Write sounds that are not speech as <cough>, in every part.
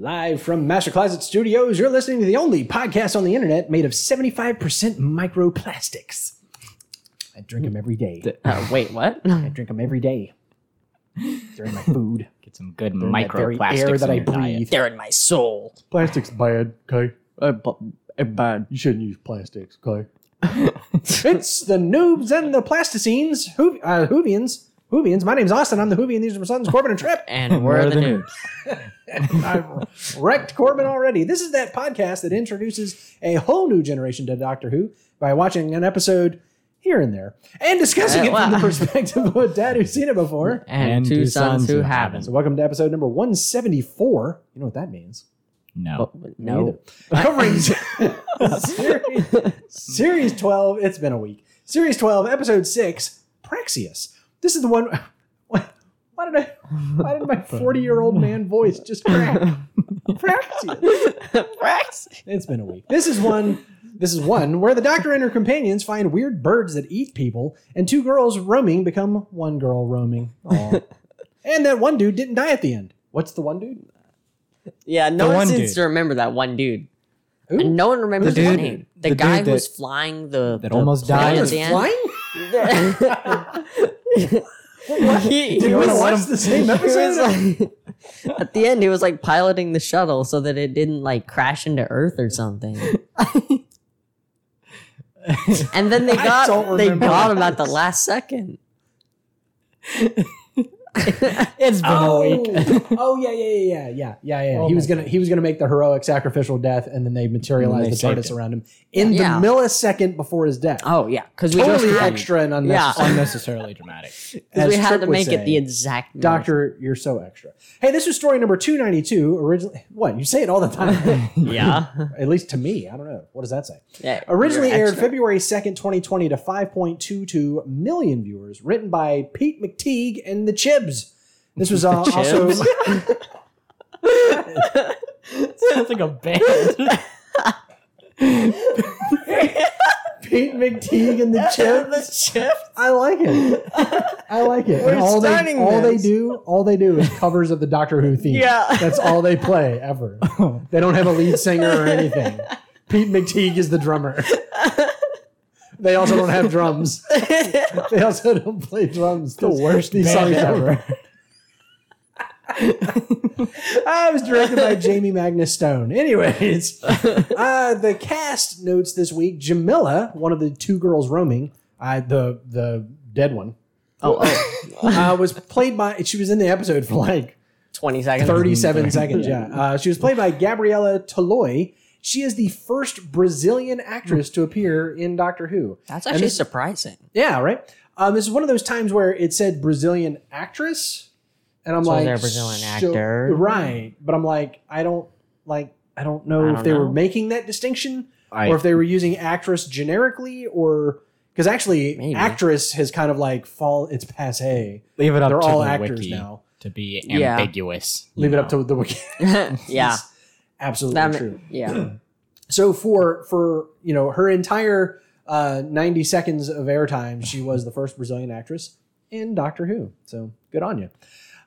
Live from Master Closet Studios, you're listening to the only podcast on the internet made of 75% microplastics. I drink them every day. Uh, wait, what? <laughs> I drink them every day. They're in my food. Get some good They're in that very microplastics air that in I your diet. breathe. They're in my soul. Plastic's bad, okay? Uh, bu- uh, bad. You shouldn't use plastics, okay? <laughs> it's the noobs and the plasticines, Who, uh, Whovians. Whovians. My name's Austin. I'm the Whovian. These are my sons, Corbin and Trip. And we're the noobs. <laughs> I've wrecked Corbin already. This is that podcast that introduces a whole new generation to Doctor Who by watching an episode here and there and discussing Uh, it from the perspective of a dad who's seen it before. <laughs> And, two, sons, who haven't. So, welcome to episode number 174. You know what that means? No. But no. Neither. <laughs> Covering series, <laughs> series 12. It's been a week. Series 12, episode 6, Praxeus. This is the one. Why, why did I? Why did my 40 year old man voice just crack? Praxeus. It's been a week. This is one. This is one where the doctor and her companions find weird birds that eat people, and two girls roaming become one girl roaming. Aw. <laughs> and that one dude didn't die at the end. What's the one dude? Yeah, no The one one seems dude. to remember that one dude. Who? And no one remembers The his dude- name. The, the guy dude who was flying the that the almost plane died? at was the end. flying? <laughs> <laughs> he, Did he was, watch the same <laughs> episode? like, <laughs> at the end, he was like piloting the shuttle so that it didn't like crash into Earth or something. <laughs> and then they got they got him at the last second. <laughs> It's been oh, a <laughs> week. oh yeah, yeah, yeah, yeah, yeah, yeah, yeah. Oh he was gonna he was gonna make the heroic sacrificial death, and then they materialized the saved TARDIS him. around him in Yeah. the millisecond before his death. Oh yeah, <laughs> because we totally just extra and unnecessary. Unnecessarily dramatic. 'cause as we had Trip to would make it the exact Doctor, you're so extra. Hey, this was story number two ninety two. Originally, what you say it all the time. Yeah, At least to me, I don't know. What does that say? yeah. Originally aired extra. February 2nd, 2020 to 5.22 million viewers, written by Pete McTighe and the Chibs. This was <laughs> uh, also <laughs> Sounds like a band. Pete McTighe and the <laughs> Chibs. I like it. I like it. We're all they starting all they this. do, all they do is covers of the Doctor Who theme. Yeah. That's all they play ever. They don't have a lead singer or anything. Pete McTighe is the drummer. They also don't have drums. <laughs> They also don't play drums. The worst these band songs ever. <laughs> I was directed by Jamie Magnus Stone. Anyways, uh, the cast notes this week: Jamila, one of the two girls roaming, uh, the the dead one, Oh, oh, uh, was played by. She was in the episode for like 20 seconds. 37 <laughs> seconds. Yeah, uh, she was played by Gabriela Toloi. She is the first Brazilian actress to appear in Doctor Who. That's actually this- surprising. Yeah, right. Um, this is one of those times where it said Brazilian actress, and I'm So like, they're Brazilian so- actor? right? But I'm like, I don't like, I don't know I if don't they were making that distinction I, or if they were using actress generically, or because actually, Maybe. actress has kind of like fall. It's passe. leave it up They're to all the actors wiki now. to be ambiguous. you Leave it up to the wiki. <laughs> yeah. <laughs> Absolutely That, true. yeah. <clears throat> So for for you know her entire uh, 90 seconds of airtime, she was the first Brazilian actress in Doctor Who. So good on you.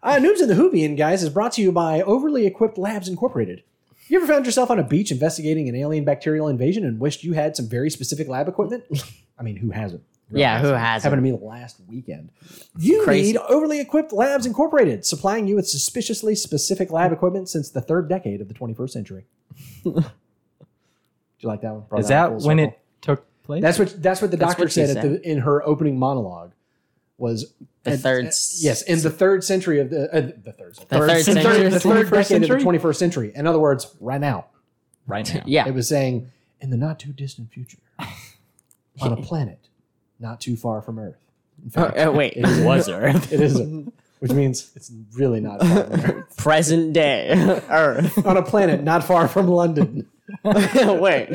Uh, Noobs in the Whovian, guys, is brought to you by Overly Equipped Labs Incorporated. You ever found yourself on a beach investigating an alien bacterial invasion and wished you had some very specific lab equipment? <laughs> I mean, who hasn't? Yeah, who has Happened to me last weekend. You Crazy. need Overly Equipped Labs Incorporated, supplying you with suspiciously specific lab equipment since the third decade of the 21st century. <laughs> Do you like that one? Brought Is that full when circle. it took place? That's what that's what the That's doctor what she said, at the, in her opening monologue. Was The at- third at- s- yes in the third century of the uh, the third century. The third century third, of the the third 21st decade century? of the 21st century. In other words, right now. right <laughs> now. Yeah. It was saying in the not too distant future, <laughs> on a planet not too far from Earth. In Oh, fact, uh, wait. it is Was <laughs> Earth. It is, which means it's really not far from Earth. <laughs> Present day <laughs> Earth. On a planet not far from London. wait.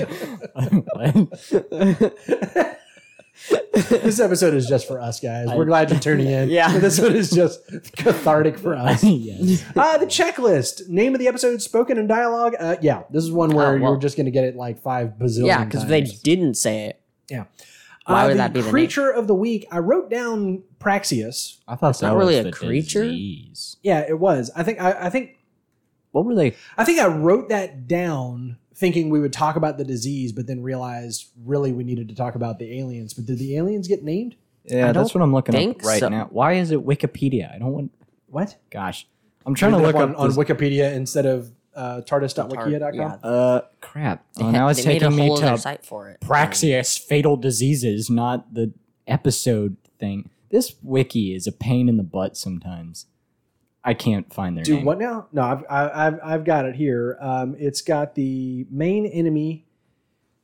This episode is just for us, guys. We're glad you're tuning in. Yeah. This one is just cathartic for us. yes. Uh, the checklist. Name of the episode, spoken in dialogue. Uh, yeah, this is one where Oh, well. you're just going to get it like five bazillion Yeah, because they times. didn't say it. Yeah. Why Uh, would the that be the name? creature of the week? I wrote down Praxeus. I thought that not was really a the creature. disease. Yeah, it was. I think. I, I think. what were they? I think I wrote that down thinking we would talk about the disease, but then realized really we needed to talk about the aliens. But did the aliens get named? Yeah, that's what I'm looking think up right so. now. Why is it Wikipedia? I don't want. What? Gosh, I'm trying to Look look on, up on Wikipedia instead of uh, tardis.wikia.com. Yeah. Uh, crap. <laughs> They Oh, now it's they made a taking me whole other to site for it. Praxeus Fatal Diseases, not the episode thing. This wiki is a pain in the butt sometimes. I can't find their Do name. what now? No, I've, I- I've, I've got it here. Um, it's got the main enemy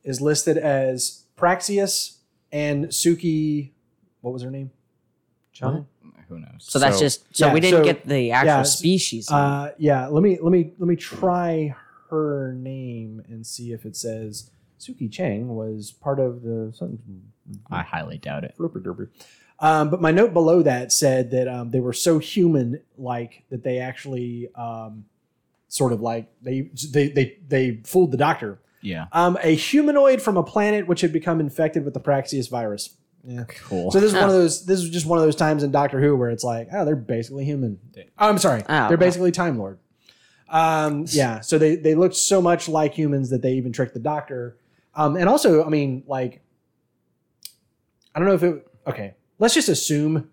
is listed as Praxeus and Suki. What was her name? John. Who knows? So that's just so yeah, we didn't so- get the actual yeah, species. Uh, yeah. Let me let me let me try her name and see if it says Suki Chang was part of the something. I highly doubt it. Flipper derby. Um, but my note below that said that um, they were so human like that they actually um, sort of like they they they they fooled the doctor. Yeah. Um, a humanoid from a planet which had become infected with the Praxeus virus. Yeah. Cool. So this is one Oh. of those. This is just one of those times in Doctor Who where it's like, oh, they're basically human. Oh, I'm sorry, Oh. they're basically Time Lord. Um, yeah. So they they looked so much like humans that they even tricked the Doctor. Um, and also, I mean, like, I don't know if it. Okay, let's just assume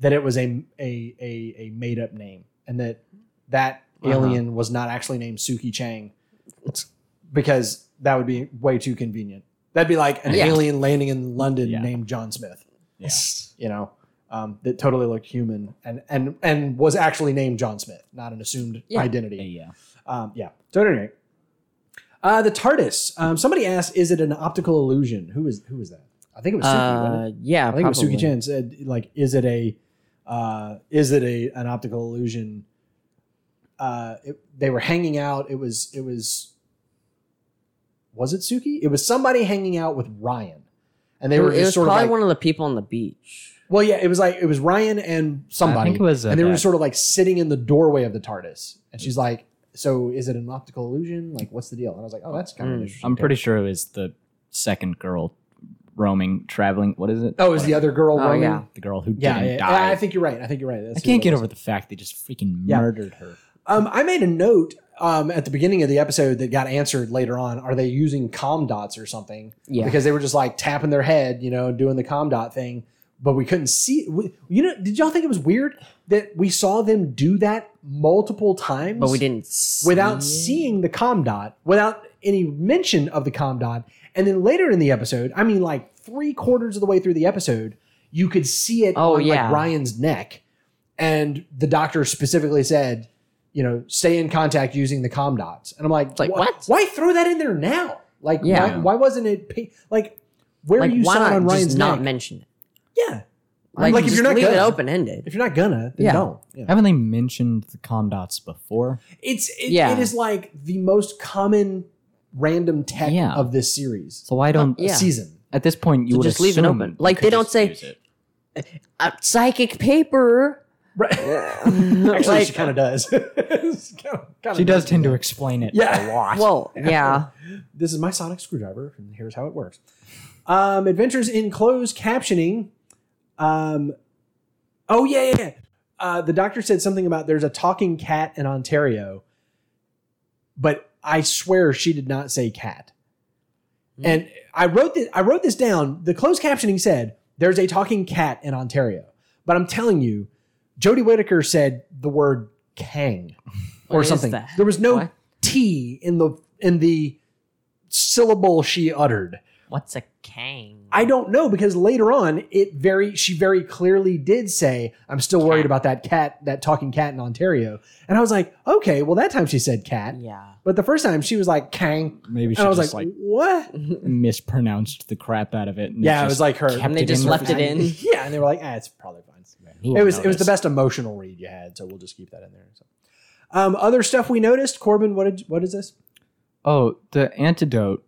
that it was a a a, a made up name and that that Uh-huh. alien was not actually named Suki Chang because that would be way too convenient. That'd be like an Yeah. alien landing in London Yeah. named John Smith. Yeah. <laughs> You know, um, that totally looked human and and and was actually named John Smith, not an assumed Yeah. identity. Yeah. Um, yeah. So anyway, uh, the TARDIS. Um, somebody asked, "Is it an optical illusion?" Who is who is that? I think it was Suki. wasn't it? uh, yeah, I think it was. Suki Chen said, like, is it a, uh, is it a an optical illusion? Uh, it, they were hanging out. It was it was. Was it Suki? It was somebody hanging out with Ryan, and they It, were it just was sort of probably like. one of the people on the beach. well, yeah, it was like it was Ryan and somebody, I think it was, uh, and they were that- sort of like sitting in the doorway of the TARDIS, and she's like, "So is it an optical illusion? Like, what's the deal?" And I was like, "Oh, that's kind of Mm. interesting." I'm pretty sure it was the second girl roaming, traveling. What is it? Oh, it was the other girl? Oh, roaming? yeah. The girl who yeah, didn't yeah, die. yeah, I think you're right. I think you're right. That's I who can't get was. over the fact they just freaking Yeah. murdered her. Um, I made a note um, at the beginning of the episode that got answered later on. Are they using com dots or something? Yeah. Because they were just like tapping their head, you know, doing the com dot thing, but we couldn't see. we- You know, did y'all think it was weird that we saw them do that multiple times, But we didn't see without it. seeing the com dot, without any mention of the com dot, and then later in the episode, I mean, like three quarters of the way through the episode, you could see it Oh, on yeah. like Ryan's neck, and the doctor specifically said, you know, stay in contact using the com dots, and I'm like, like, "Wha- what? Why throw that in there now? Like, Yeah. why, why wasn't it pa- like where Like, you why not on just Ryan's not neck? mention it? yeah, Like, Like, if you're not leave it gonna- open ended. if you're not gonna, then Yeah. don't. Yeah. Haven't they mentioned the com dots before? It's it, Yeah. it is like the most common random tech Yeah. of this series So why don't Yeah. season. at this point you So would just leave it open. Like, they don't say- use. Uh, psychic paper. Right. <laughs> Actually, Like- <laughs> she kind of does. Kinda- kinda She does tend to explain it Yeah. a lot. Well, yeah. <laughs> This is my sonic screwdriver, and here's how it works. Um, adventures in closed captioning. Um, oh yeah, yeah. yeah. Uh, the doctor said something about there's a talking cat in Ontario, but I swear she did not say cat. And I wrote this. I wrote this down. The closed captioning said there's a talking cat in Ontario, but I'm telling you, Jodie Whittaker said the word Kang or What is something. that? There was no What? T in the in the syllable she uttered. What's a kang? I don't know because later on it very she very clearly did say I'm still worried Cat. about that cat that talking cat in Ontario. And I was like, "Okay, well that time she said cat." Yeah. But the first time she was like Kang. Maybe she And I was just like, like, "What?" mispronounced the crap out of it. and Yeah, it just was like her. kept And they just in left there. it in. <laughs> Yeah, and they were like, "Ah, it's probably fine." Who It will was it was the best emotional read you had, so we'll just keep that in there. So. Um, other stuff we noticed, Corbin. What did what is this? Oh, the antidote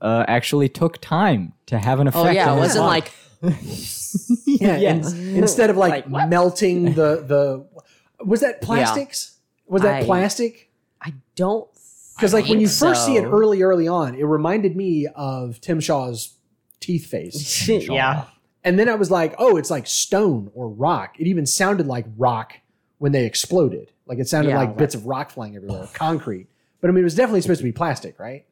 uh, actually took time to have an effect. Oh yeah, on it wasn't body. like <laughs> Yeah, Yes. in- instead of like, Like, melting the the was that plastics? Was that I- plastic? I don't Because like when you think first see it early, early on, it reminded me of Tim Shaw's teeth face, <laughs> yeah. And then I was like, oh, it's like stone or rock. It even sounded like rock when they exploded. Like it sounded Yeah, like right. bits of rock flying everywhere, concrete. But I mean, it was definitely supposed to be plastic, right?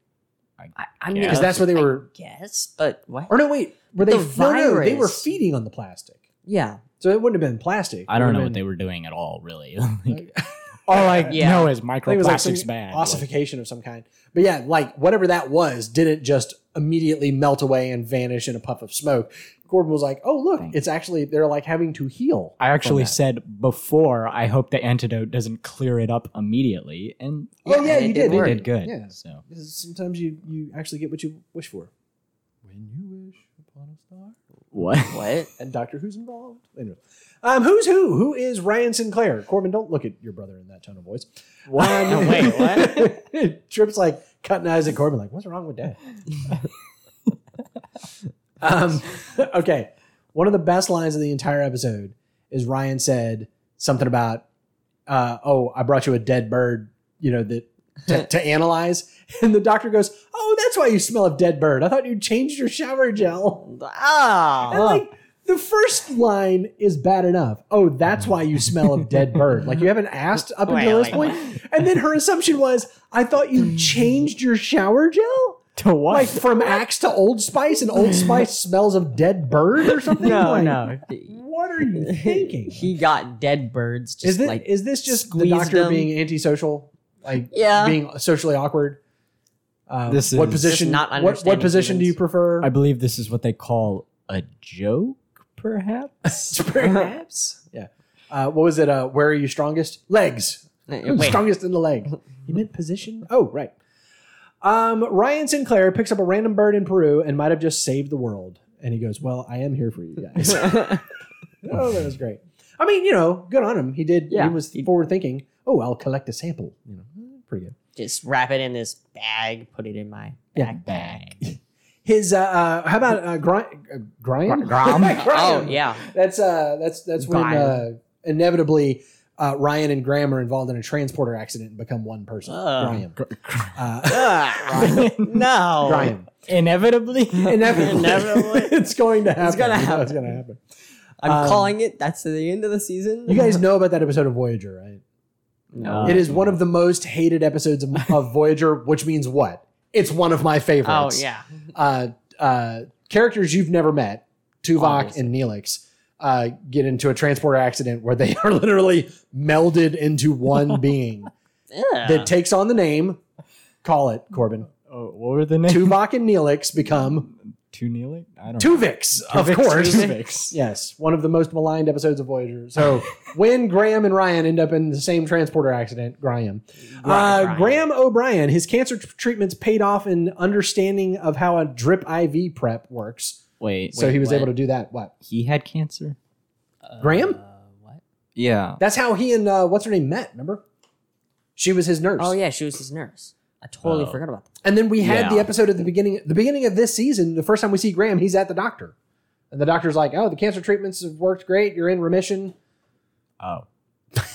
I, I mean, Because that's what they were- Yes, but what? Or no, wait, were they? The no, no, they were feeding on the plastic, Yeah, so it wouldn't have been plastic. I don't know have what they were doing at all, really. <laughs> Like, <laughs> all I Yeah. know is I think it was like some microplastics bad. Like, ossification of some kind. But yeah, like whatever that was, didn't just immediately melt away and vanish in a puff of smoke. Corbin was like, "Oh look, Thank it's actually they're like having to heal." I actually said before, I hope the antidote doesn't clear it up immediately, and "Oh yeah, it you did did. they work. did good. Yeah. So Sometimes you you actually get what you wish for. When you wish upon a star. what? <laughs> what? And Doctor Who's involved. Anyway. Um, who's who? Who is Ryan Sinclair? Corbin, don't look at your brother in that tone of voice. Um, Wait, <laughs> what? Trip's like cutting eyes at Corbin, like, what's wrong with Dad? <laughs> um, <laughs> okay. One of the best lines of the entire episode is Ryan said something about, uh, oh, I brought you a dead bird, you know, that to, <laughs> to analyze. And the doctor goes, oh, that's why you smell of dead bird. I thought you changed your shower gel. Ah, And like the first line is bad enough. Oh, that's why you smell of dead bird. Like you haven't asked up <laughs> until this point. And then her assumption was, I thought you changed your shower gel? To what? Like from Axe to Old Spice and Old Spice <laughs> smells of dead bird or something? no, Like, no. What are you thinking? <laughs> He got dead birds. Just is this like is this just the squeezed doctor them. being antisocial? Like Yeah. being socially awkward? Um, This what is- position? Just not what, what understanding position do you prefer? I believe this is what they call a joke, perhaps. <laughs> Perhaps. yeah. Uh, what was it? Uh, where are you strongest? Legs. Wait. Strongest in the leg. You meant position? Oh, right. Um, Ryan Sinclair picks up a random bird in Peru and might have just saved the world. And he goes, Well, I am here for you guys. <laughs> <laughs> oh, that was great. I mean, you know, good on him. He did, Yeah. he was forward thinking. Oh, I'll collect a sample. You know, pretty good. Just wrap it in this bag. Put it in my Yeah. backpack. <laughs> His, uh, uh how about uh, Gri- uh, Graham? Graham? Oh yeah. That's uh that's that's when uh, inevitably uh, Ryan and Graham are involved in a transporter accident and become one person. Ugh. Graham. Uh, Ah, <laughs> no. Graham. Inevitably. Inevitably. Inevitably. <laughs> it's going to happen. It's gonna happen. It's going to happen. I'm Um, calling it. That's the end of the season. You guys know about that episode of Voyager, right? No. it is one of the most hated episodes of, of <laughs> Voyager, which means what? It's one of my favorites. Oh yeah. Uh, uh, characters you've never met, Tuvok Obviously. and Neelix, uh, get into a transporter accident where they <laughs> are literally melded into one <laughs> being. Yeah. that takes on the name. Call it Corbin. Oh, what were the names? Tuvok and Neelix become Two kneeling? I don't know. Tuvix, of Tuvix, course. <laughs> Tuvix. Yes, one of the most maligned episodes of Voyager. So when Graham and Ryan end up in the same transporter accident, Graham, uh, Graham. Graham O'Brien, his cancer t- treatments paid off in understanding of how a drip IV prep works. Wait, So wait, he was what? able to do that. What? he had cancer? Graham? Uh, what? Yeah. That's how he and uh, what's her name met. Remember? She was his nurse. Oh yeah, she was his nurse. I totally Oh. forgot about that. And then we had the Yeah. episode at the beginning, the beginning of this season. The first time we see Graham, he's at the doctor, and the doctor's like, "Oh, the cancer treatments have worked great. You're in remission." Oh.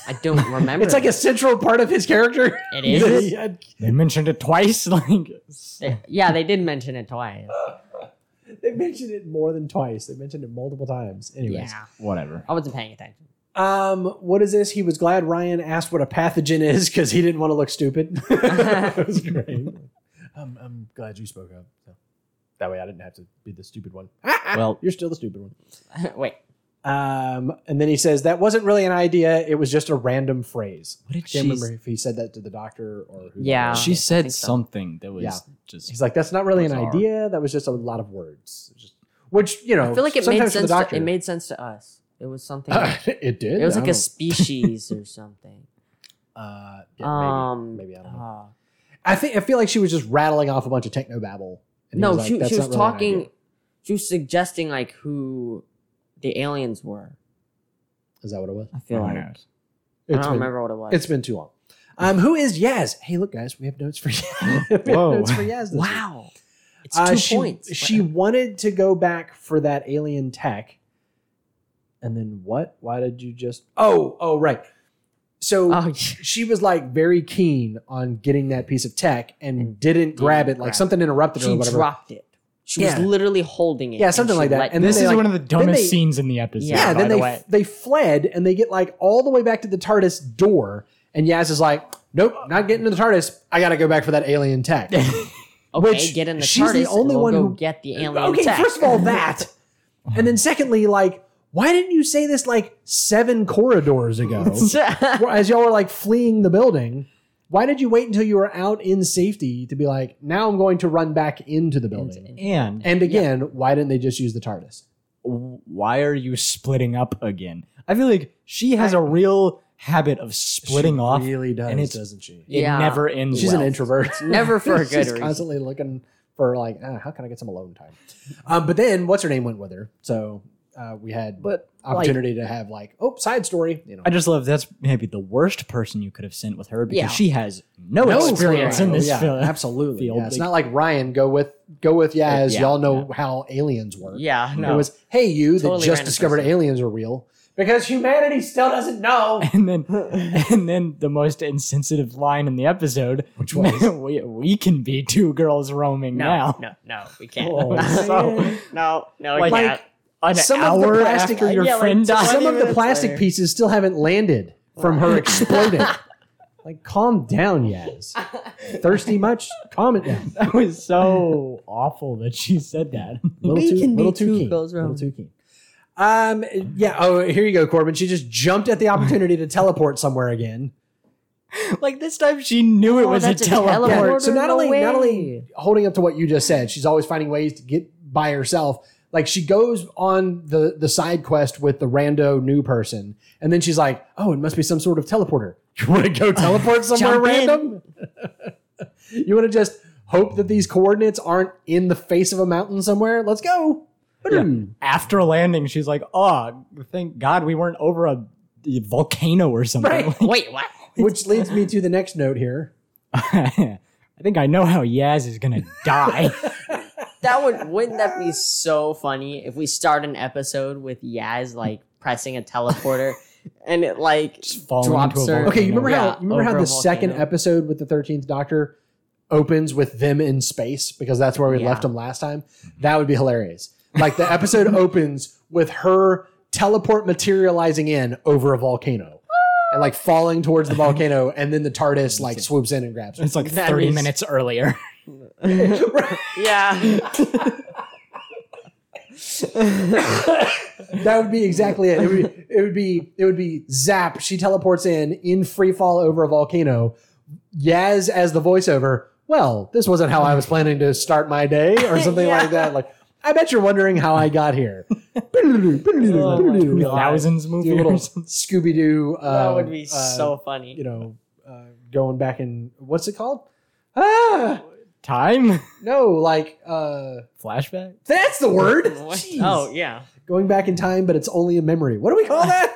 I don't <laughs> remember. It's like a central part of his character. It is? Yeah. <laughs> They mentioned it twice. <laughs> Like, They- yeah, they did mention it twice. <laughs> they mentioned it more than twice. They mentioned it multiple times. Anyways, Yeah, whatever. I wasn't paying attention. um, what is this? He was glad Ryan asked what a pathogen is because he didn't want to look stupid. <laughs> that was great. <laughs> I'm, I'm glad you spoke up. So. That way, I didn't have to be the stupid one. Well- you're still the stupid one. Wait, Um, and then he says that wasn't really an idea; it was just a random phrase. What did I can't she remember if he said that to the doctor or who. Yeah. She I said think so. something that was Yeah. just. He's like, that's not really an Bizarre. idea. That was just a lot of words. Just, which you know, I feel like it made sometimes for sense. the To, doctor, it made sense to us. It was something. <laughs> it did. it was I like a don't- species or <laughs> something. Uh, yeah, um, maybe, maybe I don't know. uh, I think I feel like she was just rattling off a bunch of techno babble. and he no, was like, she, "That's she was not really an talking. She was suggesting like who the aliens were. Is that what it was? I feel Who like knows? I It's don't been, remember what it was. It's been too long. Um, who is Yaz? Hey, look, guys, we have notes for Yaz. <laughs> we have Whoa. notes for Yaz. This week. wow. It's Uh, two she, points. She wanted to go back for that alien tech. And then what? Why did you just? Oh, oh, right. So Oh, yeah. <laughs> she was like very keen on getting that piece of tech and didn't grab it. Like grab something interrupted her or she whatever. dropped it. She Yeah. was literally holding it. Yeah, something like that. And. This is they, one of the dumbest they- scenes in the episode. yeah, by then the they way. they fled and they get like all the way back to the TARDIS door And Yaz is like, nope, not getting to the TARDIS. I got to go back for that alien tech. <laughs> Okay, Which get in the she's the only we'll one who- get the alien. okay, tech. first of all, <laughs> that. And then secondly, like, why didn't you say this like seven corridors ago? <laughs> As y'all were like fleeing the building. Why did you wait until you were out in safety to be like, now I'm going to run back into the building? And And again, why didn't they just use the TARDIS? why are you splitting up again? I feel like she has a real habit of splitting She off. Really does, and it's- doesn't she? It Yeah. never ends. She's well. an introvert. never for a <laughs> good She's reason. constantly looking for like, ah, how can I get some alone time? Um, but then what's her name went with her, so uh, we had But opportunity to have like, oh, side story. You know, I just love that's maybe the worst person you could have sent with her because Yeah. she has no, No experience in Oh, this yeah, film. absolutely. field. Yeah, it's not like Ryan go with go with Yaz. Yeah, Y'all know how aliens work. yeah, no. It was hey you Totally that just discovered person. aliens are real because humanity still doesn't know. <laughs> And then, and then the most insensitive line in the episode, Which was? <laughs> we, we can be two girls roaming no, now. no, no, we can't. Oh, <laughs> So, no, no, we Like- can't. An Some of the hour plastic- after your yeah, friend some- died. Some of the plastic later. pieces still haven't landed from her exploding. <laughs> like, calm down, Yaz. Thirsty much? Calm it down. <laughs> That was so awful that she said that. little We too, can be little too two keen. girls little too keen. Um. Yeah. Oh, here you go, Corbin. She just jumped at the opportunity to teleport somewhere again. <laughs> like this time she knew it Oh, was a that's a teleport. Yeah, so not no only not only holding up to what you just said, she's always finding ways to get by herself. Like she goes on the the side quest with the rando new person, and then she's like, "Oh, it must be some sort of teleporter. <laughs> You want to go teleport <laughs> somewhere random? <laughs> you want to just hope that these coordinates aren't in the face of a mountain somewhere? Let's go." Boom. After landing, she's like, "Oh, thank God we weren't over a volcano or something." Right. Wait, what? Which leads me to the next note here. I think I know how Yaz is gonna die. That would wouldn't that be so funny if we start an episode with Yaz like pressing a teleporter <laughs> and it like Just falling drops into a her. volcano. Okay, you remember how Yeah, you remember how the second episode with the thirteenth Doctor opens with them in space because that's where we Yeah. left them last time. That would be hilarious. Like the episode <laughs> opens with her teleport materializing in over a volcano and like falling towards the volcano, and then the TARDIS like swoops in and grabs her. It's like That 30 is- minutes earlier. Yeah. That would be exactly it. It would be, it would be it would be zap. She teleports in in free fall over a volcano. Yaz as the voiceover. Well, this wasn't how I was planning to start my day, or something Yeah. like that. Like, I bet you're wondering how I got here. Thousands movie little or. Scooby Doo. Uh, that would be uh, so funny. You know, uh, going back in what's it called? Ah, Time? <laughs> no, like uh, Flashback? that's the word. <laughs> What? Jeez. Oh yeah. going back in time, but it's only a memory. What do we call <laughs> that?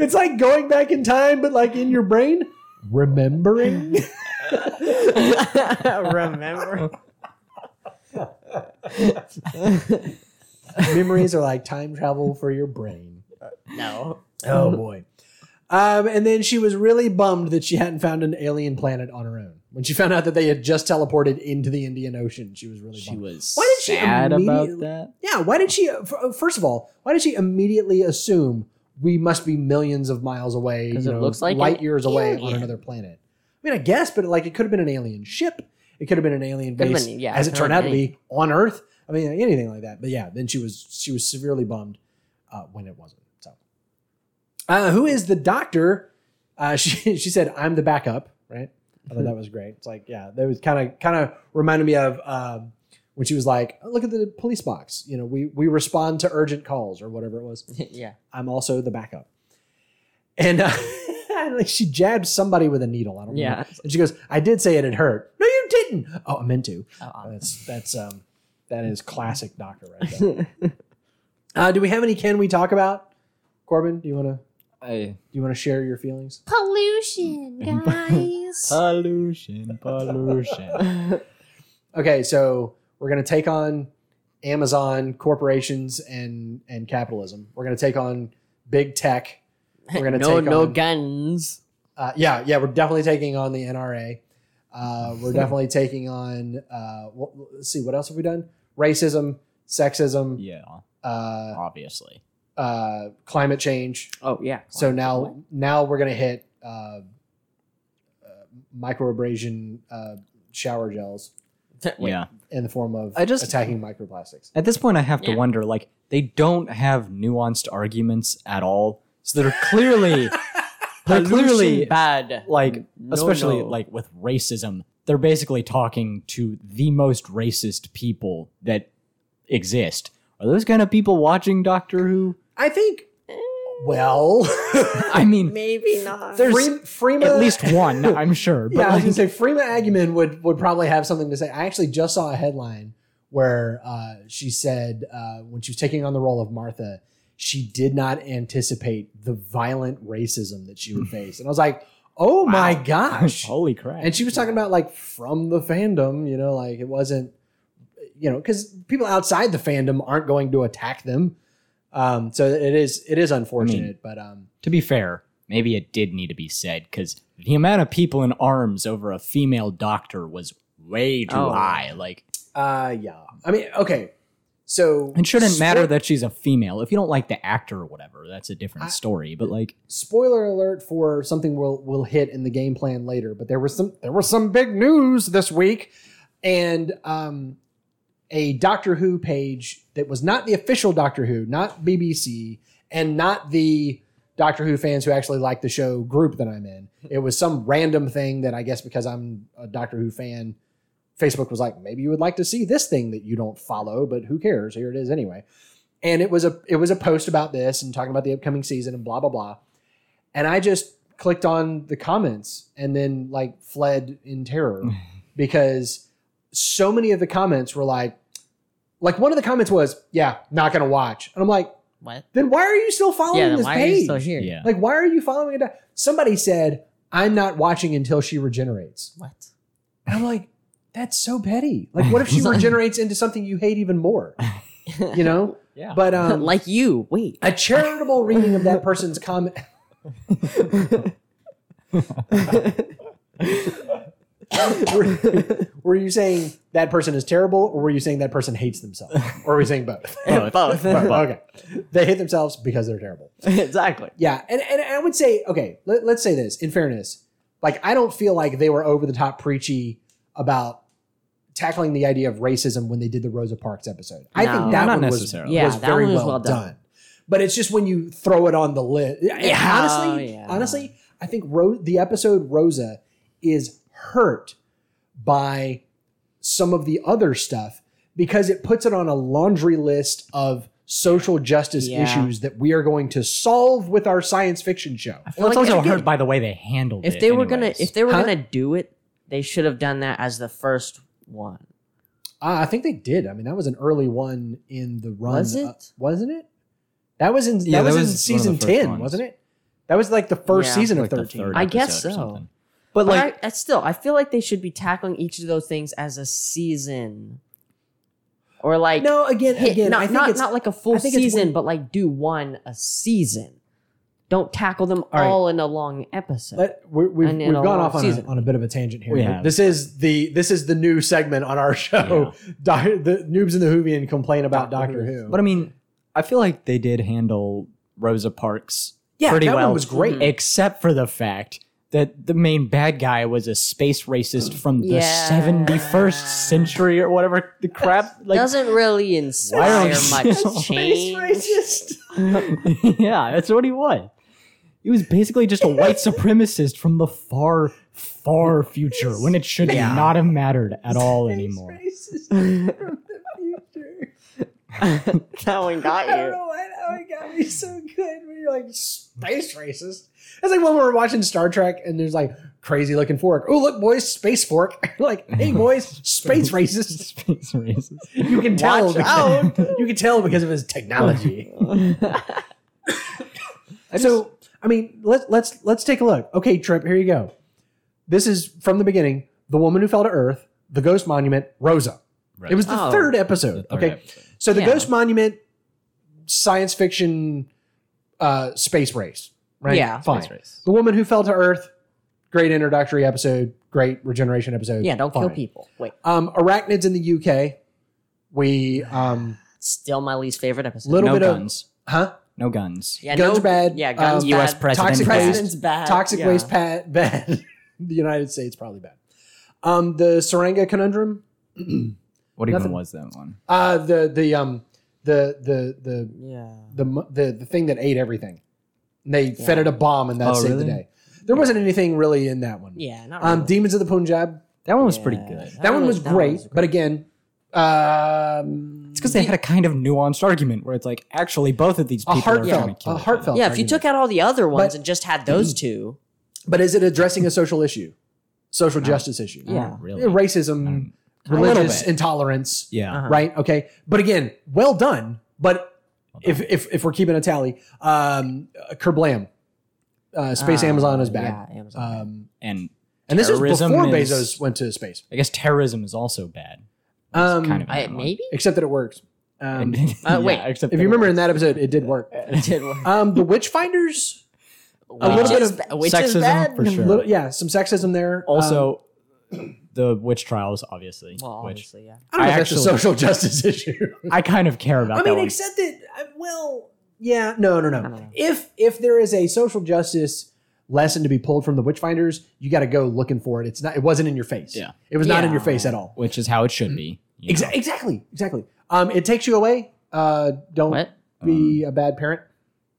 it's like going back in time, but like in your brain. Remembering. Remember? Memories are like time travel for your brain. No. Oh boy. Um, and then she was really bummed that she hadn't found an alien planet on her own. When she found out that they had just teleported into the Indian Ocean, she was really She bummed. was Why did she sad about that. Yeah, why did she? uh, First of all, why did she immediately assume we must be millions of miles away, you 'Cause it know, looks like light years away on another planet? I mean, I guess, but like it could have been an alien ship. It could have been an alien base, been- yeah, as it it turned out to be on Earth. I mean, anything like that. But yeah, then she was she was severely bummed uh, when it wasn't. So, uh, who is the doctor? Uh, <laughs> she she said, "I'm the backup." Right. I thought that was great. It's like, yeah, that was kind of kind of reminded me of um, when she was like, oh, "Look at the police box. You know, we we respond to urgent calls or whatever it was. <laughs> yeah. I'm also the backup." And uh, <laughs> like she jabbed somebody with a needle. I don't know. Yeah. And she goes, "I did say it had hurt. No, you didn't. Oh, I meant to. Oh, That's that's um that is classic doctor right there. <laughs> uh, do we have any? Can we talk about Corbin? Do you want to I, do you want to share your feelings? Pollution, <laughs> guys. pollution, pollution. <laughs> Okay, so we're gonna take on Amazon corporations and and capitalism. We're gonna take on big tech. We're gonna <laughs> no take no on- guns. Uh, yeah, yeah, we're definitely taking on the NRA. Uh, we're definitely taking on. Uh, what, let's see, what else have we done? Racism, sexism. yeah, Uh, obviously. Uh, climate change. Oh yeah. So now now we're gonna hit uh, uh, microabrasion uh, shower gels yeah. in the form of I just- attacking microplastics. At this point, I have to Yeah. wonder like they don't have nuanced arguments at all, so they're clearly <laughs> they're clearly bad. like No, especially no. like with racism they're basically talking to the most racist people that exist are those kind of people watching doctor who I think. Well, <laughs> i mean maybe not. there's Freem- Freema, at least <laughs> one i'm sure but yeah, I was like, gonna say Freema Agyeman would would probably have something to say. I actually just saw a headline where uh, she said uh, when she was taking on the role of Martha, she did not anticipate the violent racism that she would <laughs> face, and I was like, oh my gosh. holy crap And she was talking about like from the fandom, you know, like it wasn't, you know, because people outside the fandom aren't going to attack them. Um, so it is it is unfortunate, but um, to be fair maybe it did need to be said because the amount of people in arms over a female doctor was way too Oh. high like uh, yeah. I mean, okay, so it shouldn't matter that she's a female if you don't like the actor or whatever that's a different I- story but like spoiler alert for something we'll we'll hit in the game plan later. But there was some there was some big news this week, and um, a Doctor Who page that was not the official Doctor Who, not BBC, and not the Doctor Who fans who actually like the show group that I'm in. It was some random thing that I guess because I'm a Doctor Who fan, Facebook was like, maybe you would like to see this thing that you don't follow, but who cares? Here it is anyway. And it was a it was a post about this and talking about the upcoming season and blah blah blah. And I just clicked on the comments and then like fled in terror <laughs> because so many of the comments were like like one of the comments was, "Yeah, not going to watch." And I'm like, what? "Then why are you still following Yeah, then this why page?" are you still here? yeah Like, why are you following it? Somebody said, I'm not watching until she regenerates. What? And I'm like, that's so petty. Like, what if she <laughs> regenerates into something you hate even more? You know? <laughs> yeah But <laughs> um, like you. Wait. a charitable reading of that person's comment. Were, <laughs> were you saying that person is terrible, or were you saying that person hates themselves, or were you saying both? <laughs> Both. <laughs> Both. Okay, they hate themselves because they're terrible. exactly. Yeah, and, and I would say, okay, let, let's say this in fairness. Like, I don't feel like they were over the top preachy about tackling the idea of racism when they did the Rosa Parks episode. I No. think that Not one was, necessarily. Yeah, was that very one was well, well done. done. But it's just when you throw it on the list. Yeah, honestly, yeah. honestly, I think Ro- the episode Rosa is hurt by some of the other stuff because it puts it on a laundry list of social justice Yeah. issues that we are going to solve with our science fiction show. well, it's Like, also again, hurt by the way they handled If it they were gonna, anyways. if they were Huh? gonna do it, they should have done that as the first one. Uh, I think they did. I mean, that was an early one in the run. Was uh, it? wasn't it? That was in that, Yeah, was, that in was one of season the first ten, ones. wasn't it? That was like the first Yeah. season Like of the thirteen. third I guess episode or so. something. But But like, I, I still, I feel like they should be tackling each of those things as a season, or like no, again, hit- again, not, I think not, it's not like a full I think it's season, when- but like do one a season. Don't tackle them right. all in a long episode. Let, we, we've, we've gone off on a, on a bit of a tangent here. We but have. This is the this is the new segment on our <laughs> show. Doc, the noobs and the Whovian complain about Doctor Doctor, Who. Who. But I mean, I feel like they did handle Rosa Parks yeah, pretty that well. one was great. Mhm. except for the fact that the main bad guy was a space racist from the Yeah. 71st century or whatever the crap. Like, Doesn't really Why inspire don't- much Space racist. <laughs> yeah, that's what he was. He was basically just a white <laughs> supremacist from the far, far future when it should Yeah. not have mattered at all Space anymore. <laughs> racist from the future. <laughs> that one got you. <laughs> I don't know why that one got me so good. When you're like space racist. It's like when we were watching Star Trek and there's like crazy looking fork. Oh look, boys, space fork. <laughs> like, hey boys, space racist. Space racist. You can tell. Watch because- you can tell because of his technology. so I mean, let's let's let's take a look. Okay, Trip, here you go. This is from the beginning. The woman who fell to Earth, the Ghost Monument, Rosa. It was the Oh. third episode. The third okay, episode. So the Yeah. Ghost Monument, science fiction, uh, space race, right? Yeah. fine. Space race. The woman who fell to Earth, great introductory episode, great regeneration episode. yeah, don't kill people. Wait, Um, arachnids in the UK. We um, still my least favorite episode. little no bit guns. of huh? No guns. Yeah, Guns no, bad. Yeah, guns Um, bad. US president Toxic bad. waste, President's bad. toxic yeah. waste pat, bad. <laughs> the United States probably bad. Um, the Tsuranga conundrum. <clears throat> What even was that one? Uh, the the um the the the Yeah. the the the thing that ate everything. And they fed it a bomb and that Oh, saved the day. There wasn't anything really in that one. Yeah, not Um. Demons of the Punjab. That one was pretty good. That, one was great, was but again, um, It's because they had a kind of nuanced argument where it's like, actually, both of these a people are trying to heartfelt, kill a heartfelt. yeah, if you argument. took out all the other ones But- and just had those two, but is it addressing a social issue, social justice issue? Yeah. Not really. Racism, Um, a little religious intolerance. Yeah. Uh-huh. Right. Okay. But again, well done. But if if if we're keeping a tally, um, Kerblam, uh, Space uh, Amazon is bad. Yeah, Amazon. Um, And and this is Terrorism before is- Bezos went to space. I guess terrorism is also bad. Um, kind of I, another one. maybe. except that it works. Um, <laughs> Uh, wait, Yeah, except if you it remember in that episode, it did work. <laughs> It did work. Um, the Witchfinders, Which little bit of ba- is sexism bad. for sure. little, yeah, some sexism there. Um, Also, the witch trials, obviously, Well, which obviously, yeah. I don't know I if that's a actually- social justice issue. I kind of care about I that mean, one. except that, uh, well, yeah, no, no, I no. don't know. If if there is a social justice lesson to be pulled from the Witchfinders, you got to go looking for it. It's not. It wasn't in your face. Yeah. it was not in Yeah. your face at all. which is how it should be. you know? Exa- exactly, exactly. Um, it takes you away. Uh, don't What? be a bad parent.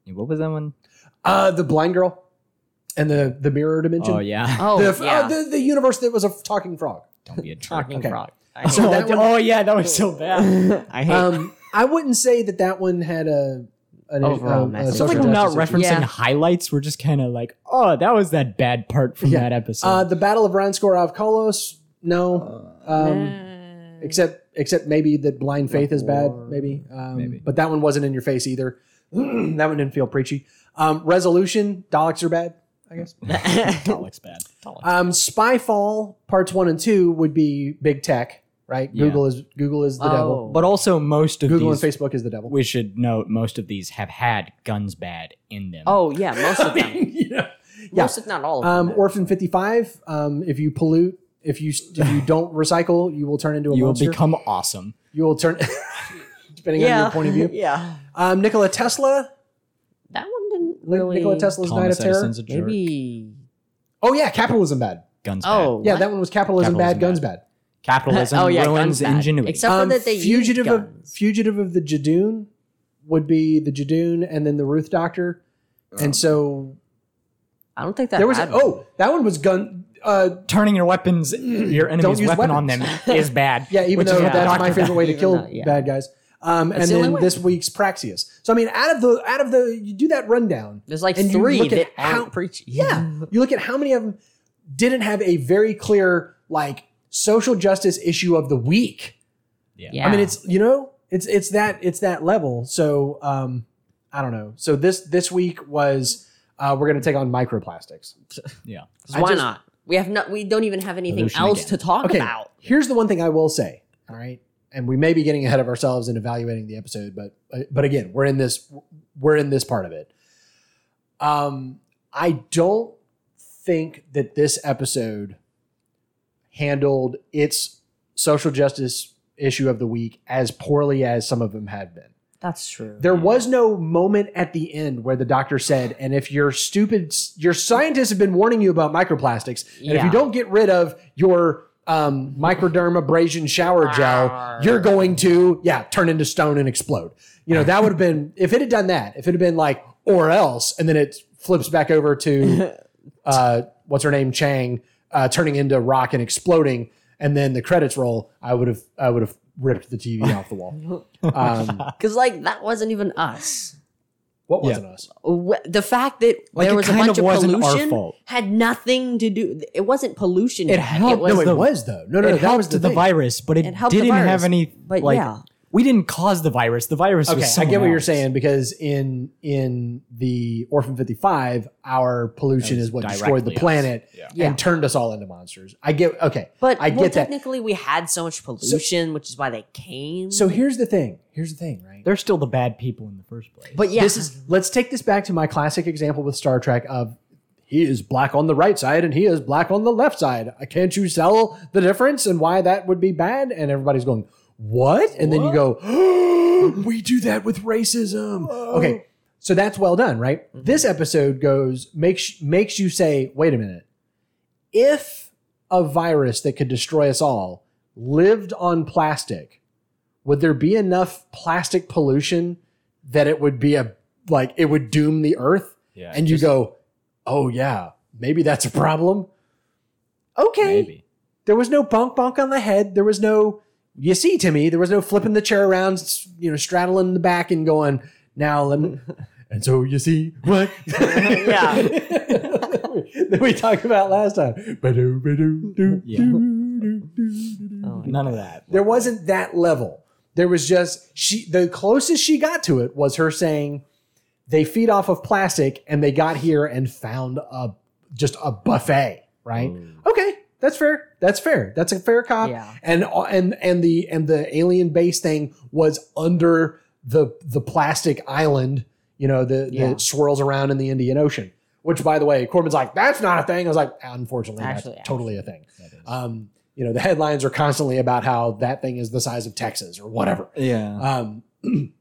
What was that one? Uh, the blind girl and the the mirror dimension. Oh yeah. <laughs> Oh, the, yeah. uh, the the universe that was a talking frog. Don't be a. Talking Okay. frog. I So oh, that one- oh yeah, that was so bad. <laughs> I hate Um, I wouldn't say that that one had a an, Overall a- a message. It's social like we're not referencing Yeah. highlights. We're just kind of like, oh, that was that bad part from Yeah. that episode. Uh, the Battle of Ranskoor Av Kolos, no. Um, Uh, except except maybe that blind faith is bad, maybe. Um, Maybe. But that one wasn't in your face either. <clears throat> that one didn't feel preachy. Um, resolution, Daleks are bad, I guess. <laughs> that looks bad. Um, Spyfall parts one and two would be big tech, right? Yeah. Google is Google is the Oh. devil. But also, most of Google these, and Facebook is the devil. we should note, most of these have had guns bad in them. oh yeah, most of <laughs> them. yeah. Yeah. Most if not all of Um, them. Orphan fifty five. Um, if you pollute, if you if you <laughs> don't recycle, you will turn into a you will become awesome. you will turn. depending on yeah. your point of view. yeah. Um, Nikola Tesla. That one didn't really. Nikola Tesla's Night Thomas of Terror. A jerk. Maybe. Oh yeah, capitalism bad. Guns Oh. bad. Yeah, that one was capitalism, Capitalism bad, guns bad. bad. Capitalism <laughs> Oh, yeah, ruins guns bad. ingenuity. Except for that they use fugitive of guns. fugitive of the Judoon would be the Judoon and then the Ruth Doctor, and so I don't think that there was had oh that one was gun. Uh, Turning your weapons, your <clears throat> enemy's use weapon on them is bad. <laughs> yeah, even Which is though what we're that's my favorite about. way to Even kill though- yeah. bad guys. Um, and the then way. this week's Praxeus. So I mean, out of the out of the you do that rundown. There's like and you three look at that how- aren't preachy. <laughs> Yeah, you look at how many of them didn't have a very clear like social justice issue of the week. Yeah. I mean, it's you know, it's it's that it's that level. So um, I don't know. So this this week was uh, we're going to take on microplastics. <laughs> Yeah. I why just- not? We have not. We don't even have anything else again. to talk Okay, about. here's the one thing I will say. All right, and we may be getting ahead of ourselves in evaluating the episode, but but again, we're in this we're in this part of it. Um, I don't think that this episode handled its social justice issue of the week as poorly as some of them had been. That's true. There was no moment at the end where the doctor said, and if your stupid, your scientists have been warning you about microplastics, and if you don't get rid of your um, microderm abrasion shower gel, you're going to, yeah, turn into stone and explode. You know, that would have been, if it had done that, if it had been like, or else, and then it flips back over to, <laughs> uh, what's her name, Chang, uh, turning into rock and exploding, and then the credits roll, I would have, I would have ripped the TV off the wall. <laughs> Um, because like that wasn't even us. What wasn't us? Wh- The fact that Like, there was a bunch of of, pollution had nothing to do. It wasn't pollution. It bad. helped. No, it the- was though. No, no, no that was the, the, virus, but it, It didn't have any. But like, yeah. We didn't cause the virus. The virus Okay, was I get what you're else. saying because in in the Orphan 55, our pollution is what destroyed the us. planet Yeah. Yeah. and turned us all into monsters. I get okay, But I well, get that. technically, we had so much pollution, which is why they came. So here's the thing. Here's the thing, right? They're still the bad people in the first place. but yeah, This is let's take this back to my classic example with Star Trek of he is black on the right side and he is black on the left side. Can't you sell the difference and why that would be bad? And everybody's going, "What?" And then you go, <gasps> "We do that with racism." Okay. So that's well done, right? This episode goes makes makes you say, wait a minute. If a virus that could destroy us all lived on plastic, would there be enough plastic pollution that it would be a like it would doom the earth? Yeah. and you go, "Oh yeah, maybe that's a problem." Okay, maybe. there was no bonk bonk on the head. There was no, you see, Timmy, there was no flipping the chair around, you know, straddling the back and going, now let me. <laughs> And so you see what? <laughs> Yeah. <laughs> that we talked about last time. Ba-do, ba-do, do, Yeah. do, do, do, do, do. Oh, None of that. There wasn't that level. There was just she. The closest she got to it was her saying, "They feed off of plastic, and they got here and found a just a buffet." Right? Mm. Okay, that's fair. That's fair. That's a fair cop. Yeah. And and and the and the alien base thing was under the the plastic island. You know, the Yeah. that swirls around in the Indian Ocean. Which, by the way, Corbin's like, "That's not a thing." I was like, "Unfortunately, Actually, that's totally a thing." Um, you know, the headlines are constantly about how that thing is the size of Texas or whatever. Yeah. Um, <clears throat>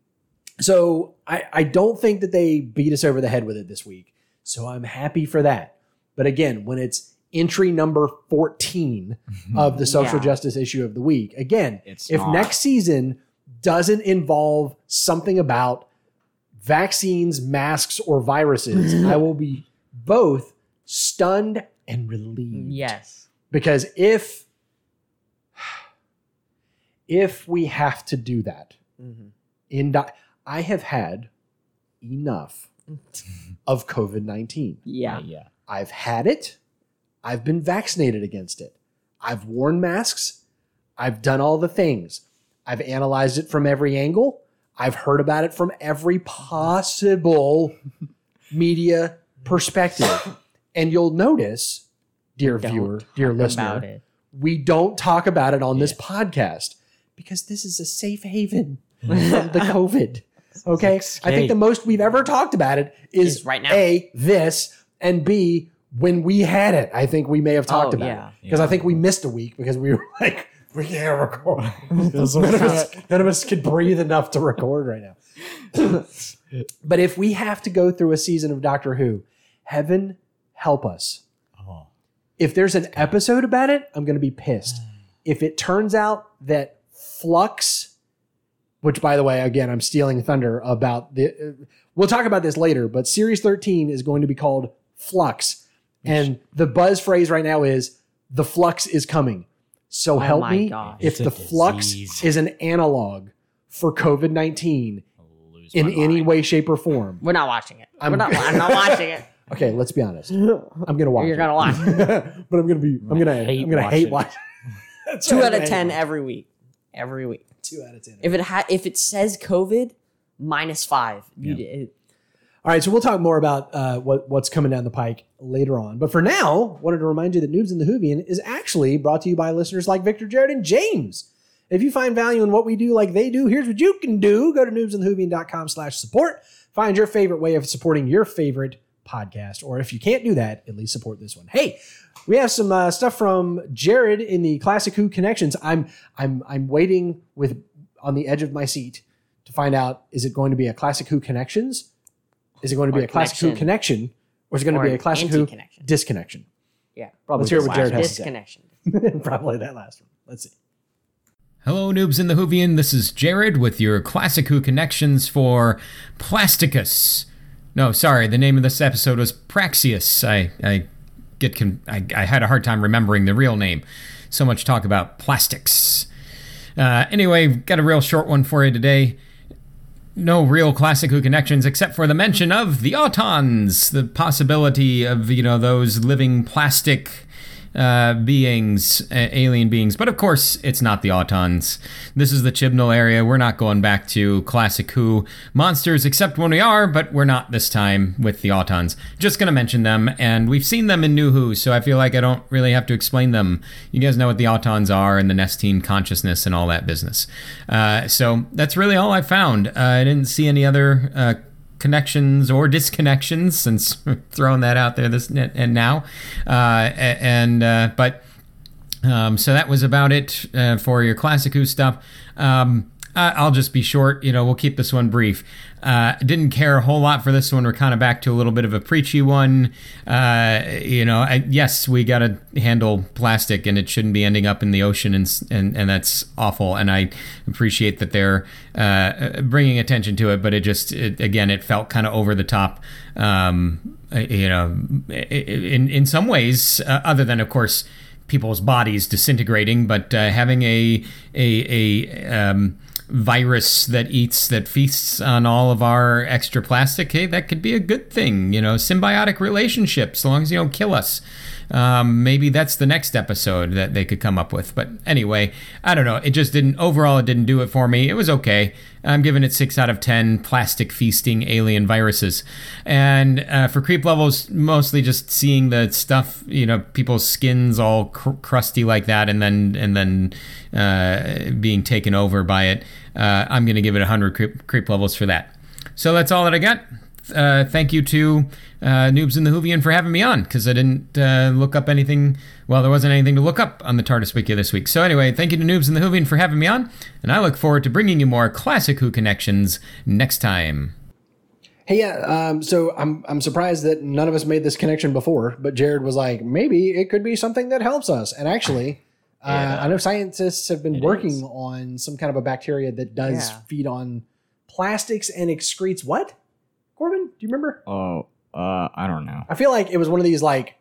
so I, I don't think that they beat us over the head with it this week. So I'm happy for that. But again, when it's entry number 14 of the social Yeah. justice issue of the week, again, It's if not. next season doesn't involve something about vaccines, masks, or viruses, <laughs> I will be both stunned and relieved Yes. because if if we have to do that Mhm. in di- i have had enough <laughs> of covid-19 Yeah. yeah. i've had it i've been vaccinated against it. I've worn masks. I've done all the things. I've analyzed it from every angle. I've heard about it from every possible <laughs> media perspective. And you'll notice dear Don't viewer dear listener we don't talk about it on this podcast because this is a safe haven <laughs> from the COVID. Okay. I think the most we've ever talked about it is, Is right now. A, this, and B, when we had it. I think we may have talked Oh, about yeah. it. Because I think we missed a week because we were like, we can't record. <laughs> none, of us, none of us could breathe enough to record right now. <laughs> but if we have to go through a season of Doctor Who, heaven help us Oh. if there's an episode about it, I'm going to be pissed. <sighs> If it turns out that Flux, which by the way, again, I'm stealing thunder about the, uh, we'll talk about this later, but Series 13 is going to be called Flux. And the buzz phrase right now is the flux is coming. So oh help my me gosh. if It's a the flux disease. is an analog for COVID 19 lose in my any mind. way, shape, or form. We're not watching it. I'm- We're not, I'm not watching it. <laughs> Okay, let's be honest. <laughs> I'm gonna watch. You're it. gonna watch <laughs> but I'm gonna be. I'm gonna. hate I'm gonna hate watching. watch. That's Two right, out I'm of gonna ten hate every week. Every week. watch. Two out of ten. If it ha- if it says COVID, minus five. You Yeah. it- All right, so we'll talk more about uh, what what's coming down the pike later on. But for now, wanted to remind you that Noobs in the Whovian is actually brought to you by listeners like Victor, Jared, and James. If you find value in what we do like they do, here's what you can do. Go to noobsinthewhovian.com slash support. Find your favorite way of supporting your favorite podcast. Or if you can't do that, at least support this one. Hey, we have some uh, stuff from Jared in the Classic Who Connections. I'm I'm I'm waiting with on the edge of my seat to find out is it going to be a Classic Who Connections? Is it going to be a Classic Who connection. connection? Or is it going Or to be an a Classic Who anti-connection. disconnection? yeah. Let's hear what Jared has to say. Disconnection. <laughs> Probably that last one. Let's see. Hello, noobs in the Whovian. This is Jared with your Classic Who connections for Plasticus. No, sorry, the name of this episode was Praxeus. I, I get con- I, I had a hard time remembering the real name. So much talk about plastics. Uh, anyway, got a real short one for you today. No real Classic Who connections except for the mention of the Autons, the possibility of, you know, those living plastic uh, beings, uh, alien beings. But of course, it's not the Autons. This is the Chibnall area. We're not going back to Classic Who monsters, except when we are, but we're not this time with the Autons. Just gonna mention them, and we've seen them in New Who, so I feel like I don't really have to explain them. You guys know what the Autons are and the Nestene consciousness and all that business. Uh, so that's really all I found. Uh, I didn't see any other. Connections or disconnections since <laughs> throwing that out there this and now. Uh, and uh, but um, so that was about it uh, for your classic who stuff. Um, Uh, I'll just be short. You know, we'll keep this one brief. Uh, didn't care a whole lot for this one. We're kind of back to a little bit of a preachy one. Uh, you know, I, yes, we got to handle plastic, and it shouldn't be ending up in the ocean, and and and that's awful. And I appreciate that they're uh, bringing attention to it, but it just it, again, it felt kind of over the top. Um, you know, in in some ways, uh, other than of course people's bodies disintegrating, but uh, having a a a um, virus that eats that feasts on all of our extra plastic, hey, that could be a good thing. You know, symbiotic relationship, so long as you don't kill us. Um, maybe that's the next episode that they could come up with. But anyway, I don't know. It just didn't. Overall, it didn't do it for me. It was okay. I'm giving it six out of ten. Plastic feasting alien viruses, and uh, for creep levels, mostly just seeing the stuff. You know, people's skins all cr- crusty like that, and then and then uh, being taken over by it. Uh, I'm gonna give it hundred creep, creep levels for that. So that's all that I got. Uh, thank you to uh, Noobs in the Whovian for having me on because I didn't uh, look up anything. Well, there wasn't anything to look up on the TARDIS Wiki this week. So, anyway, thank you to Noobs and the Whovian for having me on, and I look forward to bringing you more classic Who connections next time. Hey, yeah. Um, so I'm I'm surprised that none of us made this connection before, but Jared was like, maybe it could be something that helps us. And actually, <laughs> uh, I know scientists have been working on some kind of a bacteria that does Yeah. feed on plastics and excretes what? Corbin, do you remember? Oh, uh, I don't know. I feel like it was one of these like,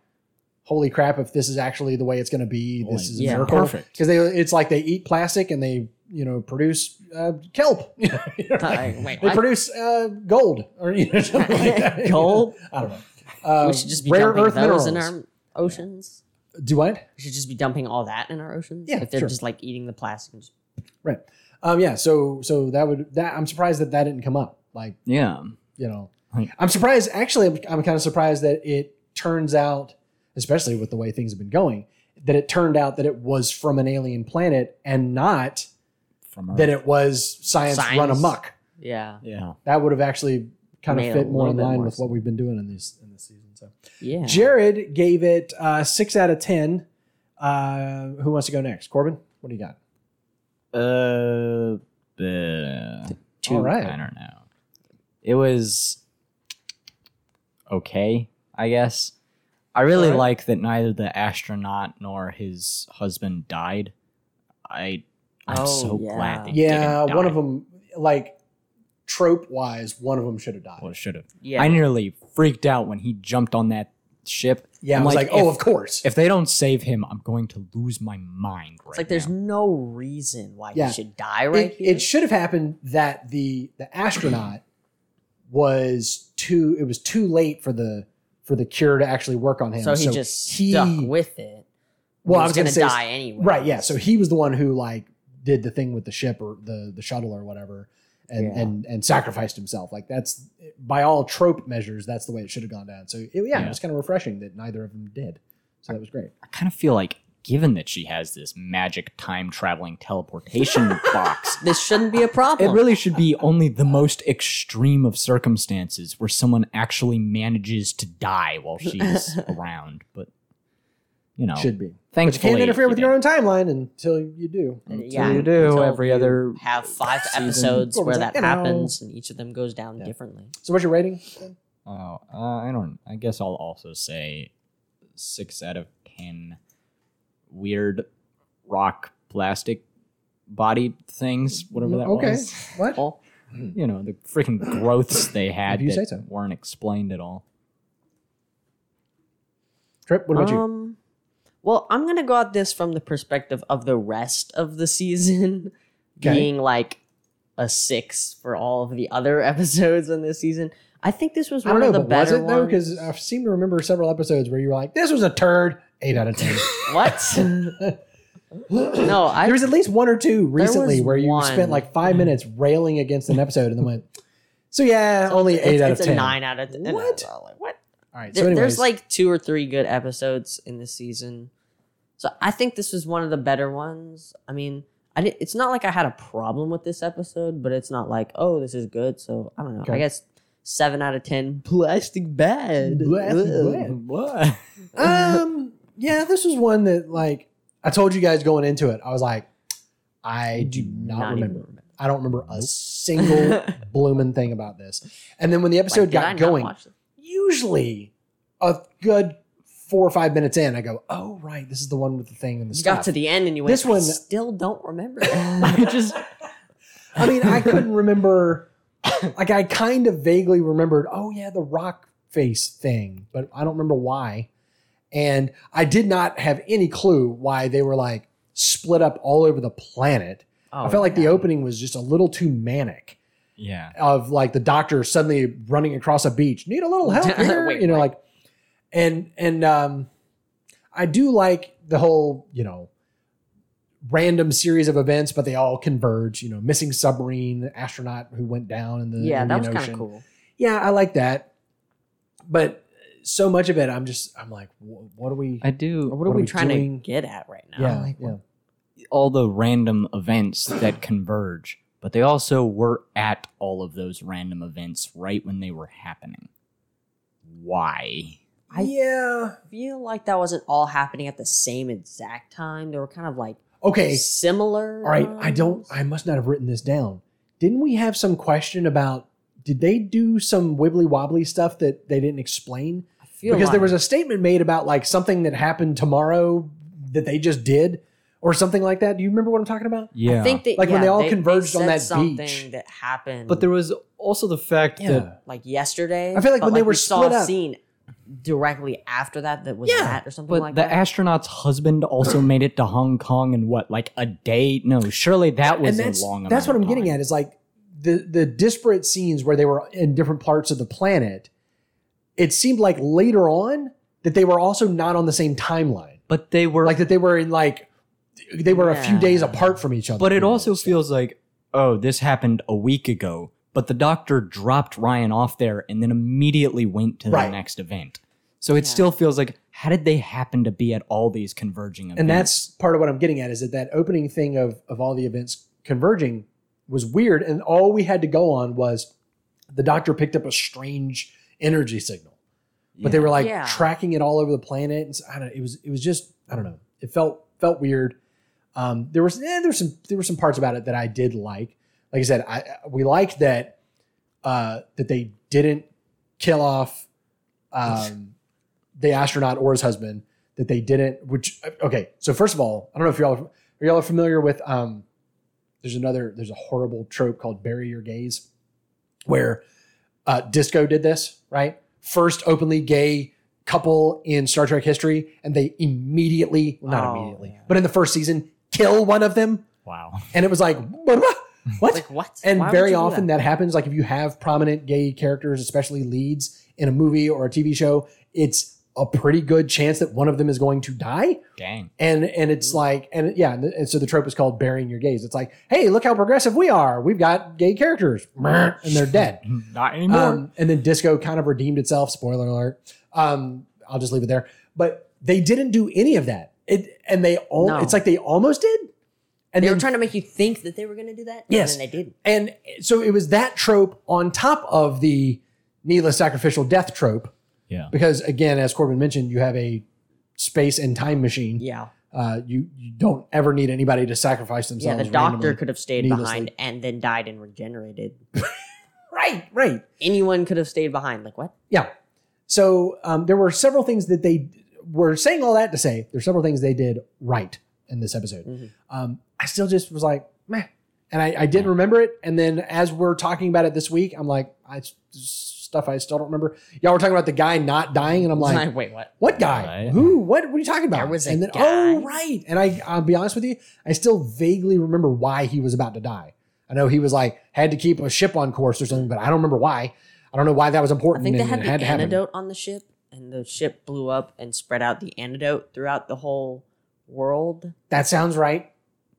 holy crap! If this is actually the way it's going to be, this is a yeah, miracle. perfect. Because they, it's like they eat plastic and they, you know, produce uh, kelp. <laughs> You know, <laughs> like, Uh, wait, they what? produce uh, gold or you know <laughs> something like that. Gold? I don't know. Uh, we should just be rare earth those in our oceans. Do what? We should just be dumping all that in our oceans. Yeah, if they're sure. just like eating the plastic. And just, Right. Um, yeah. So so that would that I'm surprised that that didn't come up. Like Yeah. you know, I'm surprised. Actually, I'm, I'm kind of surprised that it turns out, especially with the way things have been going, that it turned out that it was from an alien planet and not From Earth. that it was science, run Science. amok. yeah, Yeah. That would have actually kind Made of fit more in line more with what we've been doing in this in this season. So yeah. Jared gave it uh, six out of ten. Uh, who wants to go next? Corbin, what do you got? Uh, uh, All right. I don't know. It was okay, I guess. I really Alright. like that neither the astronaut nor his husband died. I I'm Oh, so yeah. glad they Yeah, didn't one of them, like trope wise, one of them should have died. Well, should have. Yeah. I nearly freaked out when he jumped on that ship. yeah, I'm I was like, oh, if- of course. If they don't save him, I'm going to lose my mind. Right It's like there's now. no reason why Yeah. he should die right it, here. it should have happened that the the astronaut was too. It was too late for the for the cure to actually work on him. so he just he- stuck with it. Well, I was, was gonna gonna say- die anyway. Right. Yeah. So he was the one who like did the thing with the ship or the the shuttle or whatever, and Yeah. and and sacrificed himself. Like that's by all trope measures, that's the way it should have gone down. So it, yeah, Yeah. it was kind of refreshing that neither of them did. So that was great. I kind of feel like, given that she has this magic time traveling teleportation <laughs> box, This shouldn't be a problem. it really should be only the most extreme of circumstances where someone actually manages to die while she's <laughs> around. But you know, Should be. But you thankfully, can't interfere with you your own timeline until you do. yeah, you do until every you other have five season. episodes Well, where that you know. happens, and each of them goes down Yeah. differently. So what's your rating? Oh, uh, I don't. I guess I'll also say six out of ten. Weird rock plastic body things, whatever that okay. was. What? You know the freaking growths <coughs> they had If you that say so. weren't explained at all. Trip. What about you? um, well, I'm gonna go at this from the perspective of the rest of the season <laughs> Okay. being like a six for all of the other <laughs> episodes in this season. I think this was I one don't know, of the but was it though? ones. Because I seem to remember several episodes where you were like, "This was a turd." Eight out of ten. <laughs> what? <laughs> no, I there was at least one or two recently where you one. spent like five minutes railing against an episode and then went, "So yeah, only eight it's, out it's of a ten. nine out of ten. What? like, what? All right. There- So anyways, there's like two or three good episodes in this season, so I think this was one of the better ones. I mean, I did, it's not like I had a problem with this episode, but it's not like oh this is good. So I don't know. Okay. I guess seven out of ten. Plastic bad. Plastic bad. What? um, <laughs> yeah, this was one that like I told you guys going into it. I was like, I do not, Not remember. remember. I don't remember a single <laughs> blooming thing about this. And then when the episode Like, got going, usually a good four or five minutes in, I go, "Oh right, this is the one with the thing and the You stuff." got to the end and you went. This one- still don't remember. <laughs> <laughs> I just I mean, I couldn't remember. Like, I kind of vaguely remembered. Oh yeah, the rock face thing, but I don't remember why. And I did not have any clue why they were like split up all over the planet. Oh, I felt like the opening was just a little too manic. Yeah. of like the doctor suddenly running across a beach. Need a little help <laughs> here, Wait, you know, what? like, and and um, I do like the whole you know random series of events, but they all converge. You know, missing submarine astronaut who went down in the Yeah, that was kind of cool. Yeah, I like that, but so much of it, I'm just I'm like, what are we? I do. What, are What are we we trying doing? to get at right now? yeah, Like, yeah. all the random events that converge, but they also were at all of those random events right when they were happening. Why? I- yeah. Feel like that wasn't all happening at the same exact time. They were kind of like Okay. similar. All right, I don't. I must not have written this down. Didn't we have some question about? Did they do some wibbly wobbly stuff that they didn't explain? I feel Because there was a statement made about like something that happened tomorrow that they just did, or something like that. Do you remember what I'm talking about? Yeah. I think that Like when they all converged on said that something beach. that happened. but there was also the fact that like yesterday. I feel like but, when they were we saw split a up- scene directly after that that was Yeah, that or something But like the that. astronaut's husband also <clears throat> made it to Hong Kong in what, like a day? No, surely that was and that's a long. that's what I'm amount of getting at. Is like the the disparate scenes where they were in different parts of the planet. It seemed like later on that they were also not on the same timeline. But they were like that they were in like they were a few days apart from each other. But it also so- feels like, oh, this happened a week ago. But the doctor dropped Ryan off there and then immediately went to the next event. So it Yeah. still feels like, how did they happen to be at all these converging events? and that's part of what I'm getting at is that that opening thing of of all the events converging was weird, and all we had to go on was the doctor picked up a strange energy signal, but they were like Yeah. tracking it all over the planet. And so, I don't. It was it was just I don't know. It felt felt weird. Um, there was eh, there were some there were some parts about it that I did like. Like I said, I we liked that uh, that they didn't kill off um, the astronaut or his husband. That they didn't. Which okay. So first of all, I don't know if y'all are, are y'all familiar with. Um, there's another. There's a horrible trope called "bury your gays," where uh, Disco did this right. First openly gay couple in Star Trek history, and they immediately, well, not Oh, immediately, yeah. but in the first season, kill one of them, wow. and it was like, what? <laughs> what? What? like what? and Why very often that? that? happens. Like if you have prominent gay characters, especially leads in a movie or a TV show, it's a pretty good chance that one of them is going to die. Dang. And and it's like and yeah, and, and so the trope is called burying your gays. It's like, hey, look how progressive we are. We've got gay characters, <laughs> and they're dead. <laughs> Not anymore. Um, and then Disco kind of redeemed itself. Spoiler alert. Um, I'll just leave it there. But they didn't do any of that. It and they all. No. It's like they almost did. And they then were trying to make you think that they were going to do that. Yes. and then they didn't. and so it was that trope on top of the needless sacrificial death trope. Yeah. Because again, as Corbin mentioned, you have a space and time machine. Yeah, Uh, you you don't ever need anybody to sacrifice themselves. yeah. themselves. The doctor could have stayed needlessly. behind and then died and regenerated. <laughs> Right, right. Anyone could have stayed behind. Like what? Yeah. So um, there were several things that they were saying all that to say there's several things they did right in this episode. Mhm. Um, I still just was like, meh. And I, I didn't remember it. And then as we're talking about it this week, I'm like, I stuff I still don't remember. Y'all were talking about the guy not dying, and I'm like, <laughs> wait, what? what guy? Right. Who? What? What are you talking about? There was a and then, guy. oh, right. And I, I'll be honest with you, I still vaguely remember why he was about to die. I know he was like had to keep a ship on course or something, but I don't remember why. I don't know why that was I important. think they and had it the had to antidote on the ship, and the ship blew up and spread out the antidote throughout the whole world, That sounds right.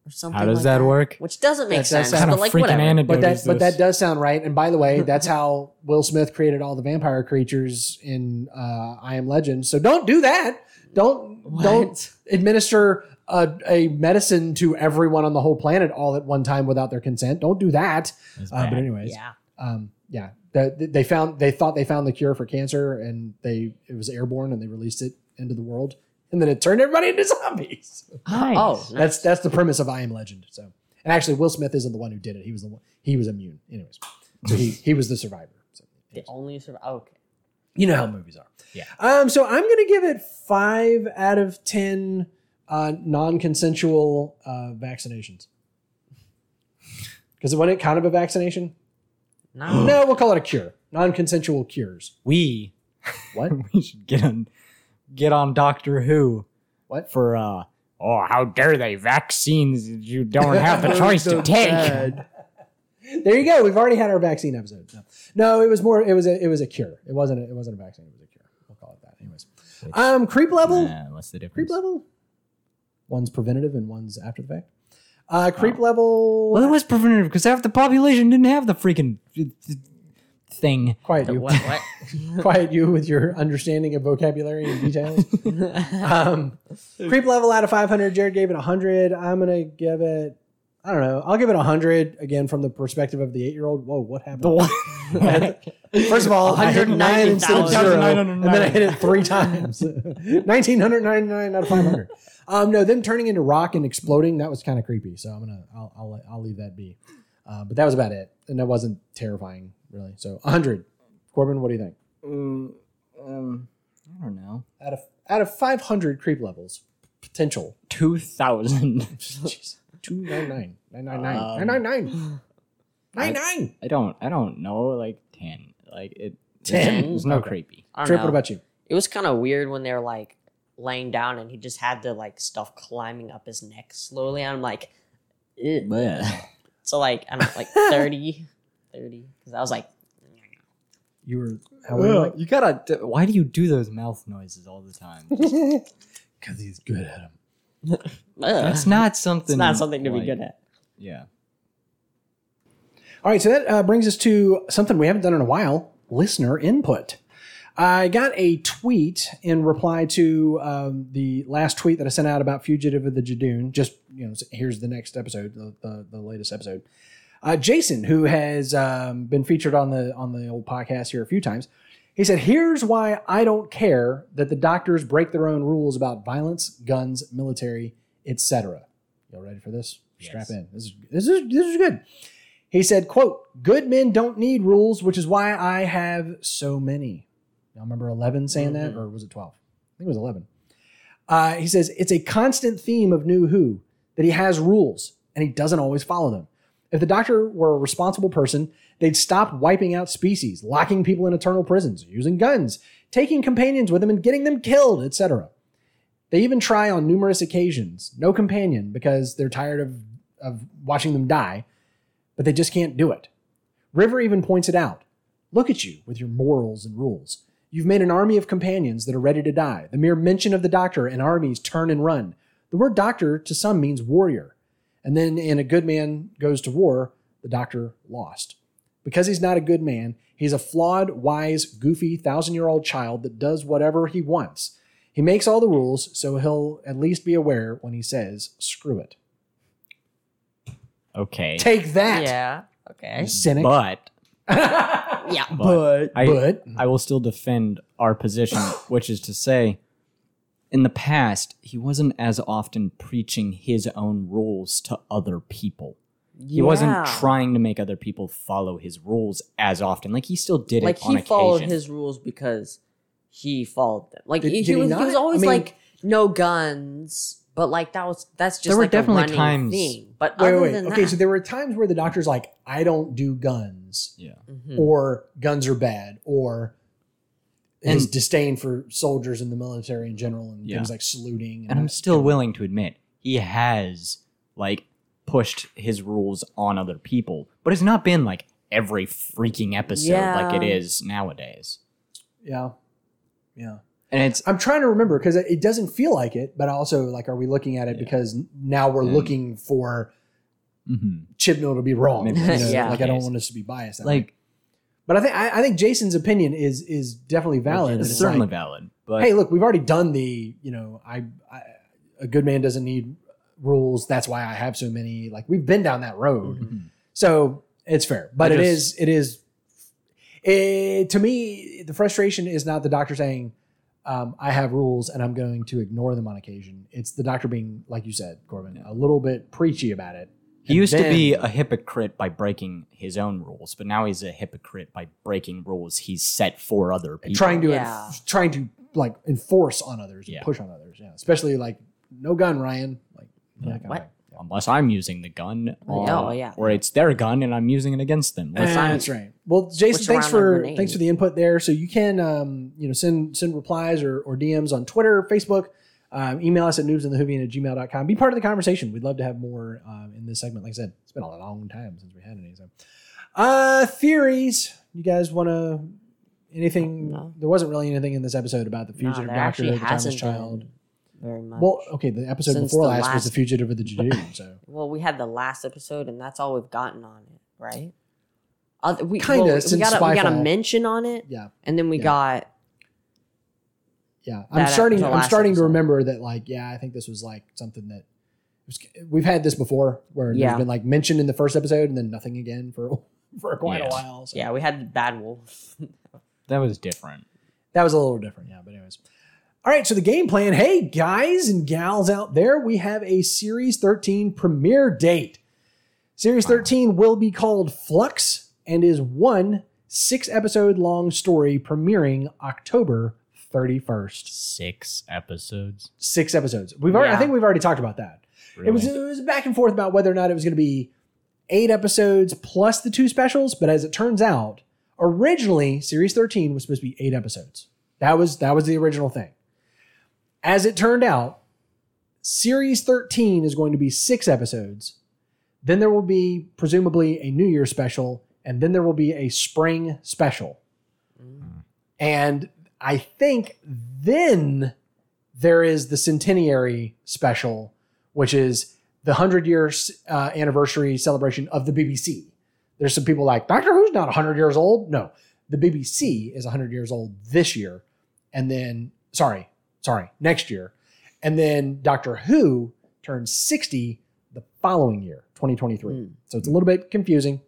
Or something. How does like that work? Which doesn't make That sense. sound- Kind but like freaking whatever. antidote But that is but that does sound right. And by the way, that's <laughs> how Will Smith created all the vampire creatures in uh, I Am Legend. So don't do that. Don't don't administer a, a medicine to everyone on the whole planet all at one time without their consent. Don't do that. Uh, but anyways, Yeah. um, yeah, the, they found they thought they found the cure for cancer, and they it was airborne, and they released it into the world, and then it turned everybody into zombies. Nice. Oh, That's that's the premise of I Am Legend. So And actually, Will Smith isn't the one who did it. He was the one. He was immune, anyways. So he he was the survivor. So, The only survivor. Okay. you know how movies are. Yeah. Um. So I'm gonna give it five out of ten uh, non-consensual uh, vaccinations. Because wasn't it kind of a vaccination? No. no, we'll call it a cure. Non-consensual cures. We What? <laughs> we should get on get on Doctor Who. What? For uh oh how dare they vaccines you don't have the <laughs> choice to take. There you go. We've already had our vaccine episode. No, no it was more. It was a. It was a cure. It wasn't. A, it wasn't a vaccine. It was a cure. We'll call it that. Anyways. Um. Creep level. Nah, what's the difference? Creep level. One's preventative and one's after the fact. Uh, creep level. Well, it was preventative because half the population didn't have the freaking thing. quiet you. what? What? <laughs> quiet you with your understanding of vocabulary and details. <laughs> um, creep level out of 500. Jared gave it 100. I'm gonna give it. I don't know. I'll give it 100 again from the perspective of the eight year old. Whoa, what happened? The <laughs> one. First of all, 109 instead of 190,000. zero, and then I hit it three times. 1999 out of 500. Um, no, them turning into rock and exploding that was kind of creepy. So I'm gonna I'll I'll, let- I'll leave that be. Uh, but that was about it, and that wasn't terrifying really. So 100. Corbin, what do you think? um, um, I don't know. Out of out of 500 creep levels, potential. Two thousand. <laughs> Jeez. 299 999 Um, 999 99 I don't. I don't know. Like ten. Like it. 10? There's no Okay. creepy. I Trip, what about you? It was kind of weird when they were like laying down and he just had the like stuff climbing up his neck slowly. I'm like, Ew. so like I don't know, like <laughs> 30, 30. Because I was like, You were how old were you, Ugh, you gotta. Why do you do those mouth noises all the time? <laughs> Because he's good at them. <laughs> That's not something. it's not something to be good at. Yeah. All right, so that uh, brings us to something we haven't done in a while listener input. I got a tweet in reply to um, the last tweet that I sent out about Fugitive of the Judoon. Just, you know, here's the next episode, the, the, the latest episode. Uh, Jason, who has um, been featured on the on the old podcast here a few times, he said, "Here's why I don't care that the doctors break their own rules about violence, guns, military, etc." Y'all ready for this? Strap in. This is this is this is good. He said, "quote Good men don't need rules, which is why I have so many." Y'all remember eleven saying that, or was it twelve? I think it was eleven. Uh, he says it's a constant theme of New Who that he has rules and he doesn't always follow them. If the Doctor were a responsible person, they'd stop wiping out species, locking people in eternal prisons, using guns, taking companions with them and getting them killed, etc. They even try on numerous occasions, no companion because they're tired of, of watching them die, but they just can't do it. River even points it out. Look at you with your morals and rules. You've made an army of companions that are ready to die. The mere mention of the doctor and armies turn and run. The word doctor to some means warrior. And then in A Good Man Goes to War, the doctor lost. Because he's not a good man, he's a flawed, wise, goofy, thousand year old child that does whatever he wants. He makes all the rules, so he'll at least be aware when he says, screw it. Okay. Take that, Yeah. Okay. cynic. But <laughs> Yeah. but I, but- I will still defend our position, which is to say, in the past, he wasn't as often preaching his own rules to other people. He wasn't trying to make other people follow his rules as often. Like he still did like it Like he followed occasion. his rules because he followed them. Like Did- he, did he he was, not? he was always I mean- like no guns, but like that was that's just There were like definitely a running times- thing. But wait, other wait, than wait. Okay, that, so there were times where the doctor's like, I don't do guns, yeah. Mhm. or guns are bad, or his And- disdain for soldiers in the military in general, and Yeah. things like saluting. And I'm still willing to admit he has like pushed his rules on other people, but it's not been like every freaking episode like it is nowadays. yeah, yeah. And it's I'm trying to remember because it it doesn't feel like it, but also like, are we looking at it Yeah. because now we're And- looking for mhm. Chibnall to be wrong? Maybe you know? Yeah. Like I don't want us to be biased. that way. But I think I, I think Jason's opinion is is definitely valid. it's It's certainly like, valid, but hey, look, we've already done the, you know, I, I a good man doesn't need rules. That's why I have so many. Like we've been down that road, Mhm. so it's fair. But I it just- is, it is. It, to me, the frustration is not the doctor saying, um, "I have rules and I'm going to ignore them on occasion." It's the doctor being, like you said, Corbin, a little bit preachy about it, He And used to be a hypocrite by breaking his own rules, but now he's a hypocrite by breaking rules he's set for other people. trying to Yeah. enf- trying to like enforce on others, and Yeah. push on others. Yeah, especially like no gun, Ryan. Like that kind of What? Yeah. unless I'm using the gun, or, Oh, yeah. or it's their gun and I'm using it against them. Let's- that's right. Well, Jason, thanks for thanks for the input there. So you can um, you know send send replies or, or DMs on Twitter, Facebook, um, email us at noobsinthewhovian at gmail.com. Be part of the conversation. We'd love to have more um, in this segment. Like I said, it's been a long time since we had any. So, uh, theories. You guys want to anything? No. There wasn't really anything in this episode about the fugitive there doctor, actually the Timeless Child. very much. Well, okay, the episode Since before the last, was the fugitive of the Judoon. <laughs> So Well, we had the last episode, and that's all we've gotten on it, right? Other, we Kinda, well, we got a, we got a mention on it, yeah, and then we Yeah. got Yeah, I'm that starting. the I'm last starting to remember that. Like, yeah, I think this was like something that was, we've had this before, where Yeah. there's been like mentioned in the first episode and then nothing again for <laughs> for quite Yeah. a while. So. yeah, we had Bad Wolf. <laughs> that was different. that was a little different. Yeah, but anyways. All right, so the game plan. Hey, guys and gals out there, we have a Series 13 premiere date. Series 13 will be called Flux and is one six episode long story premiering October 31st. Six episodes. Six episodes. We've already, I Yeah. think we've already talked about that. It was it was back and forth about whether or not it was going to be eight episodes plus the two specials. But as it turns out, originally Series 13 was supposed to be eight episodes. That was that was the original thing. As it turned out, Series 13 is going to be six episodes. Then there will be presumably a New Year special, and then there will be a spring special. Mm. And I think then there is the centenary special, which is the 100 year uh, anniversary celebration of the BBC. There's some people like, Doctor Who's not 100 years old. No, the BBC is 100 years old this year. And then, sorry, sorry, next year. And then Doctor Who turns 60 the following year, 2023. Mm. So it's a little bit confusing.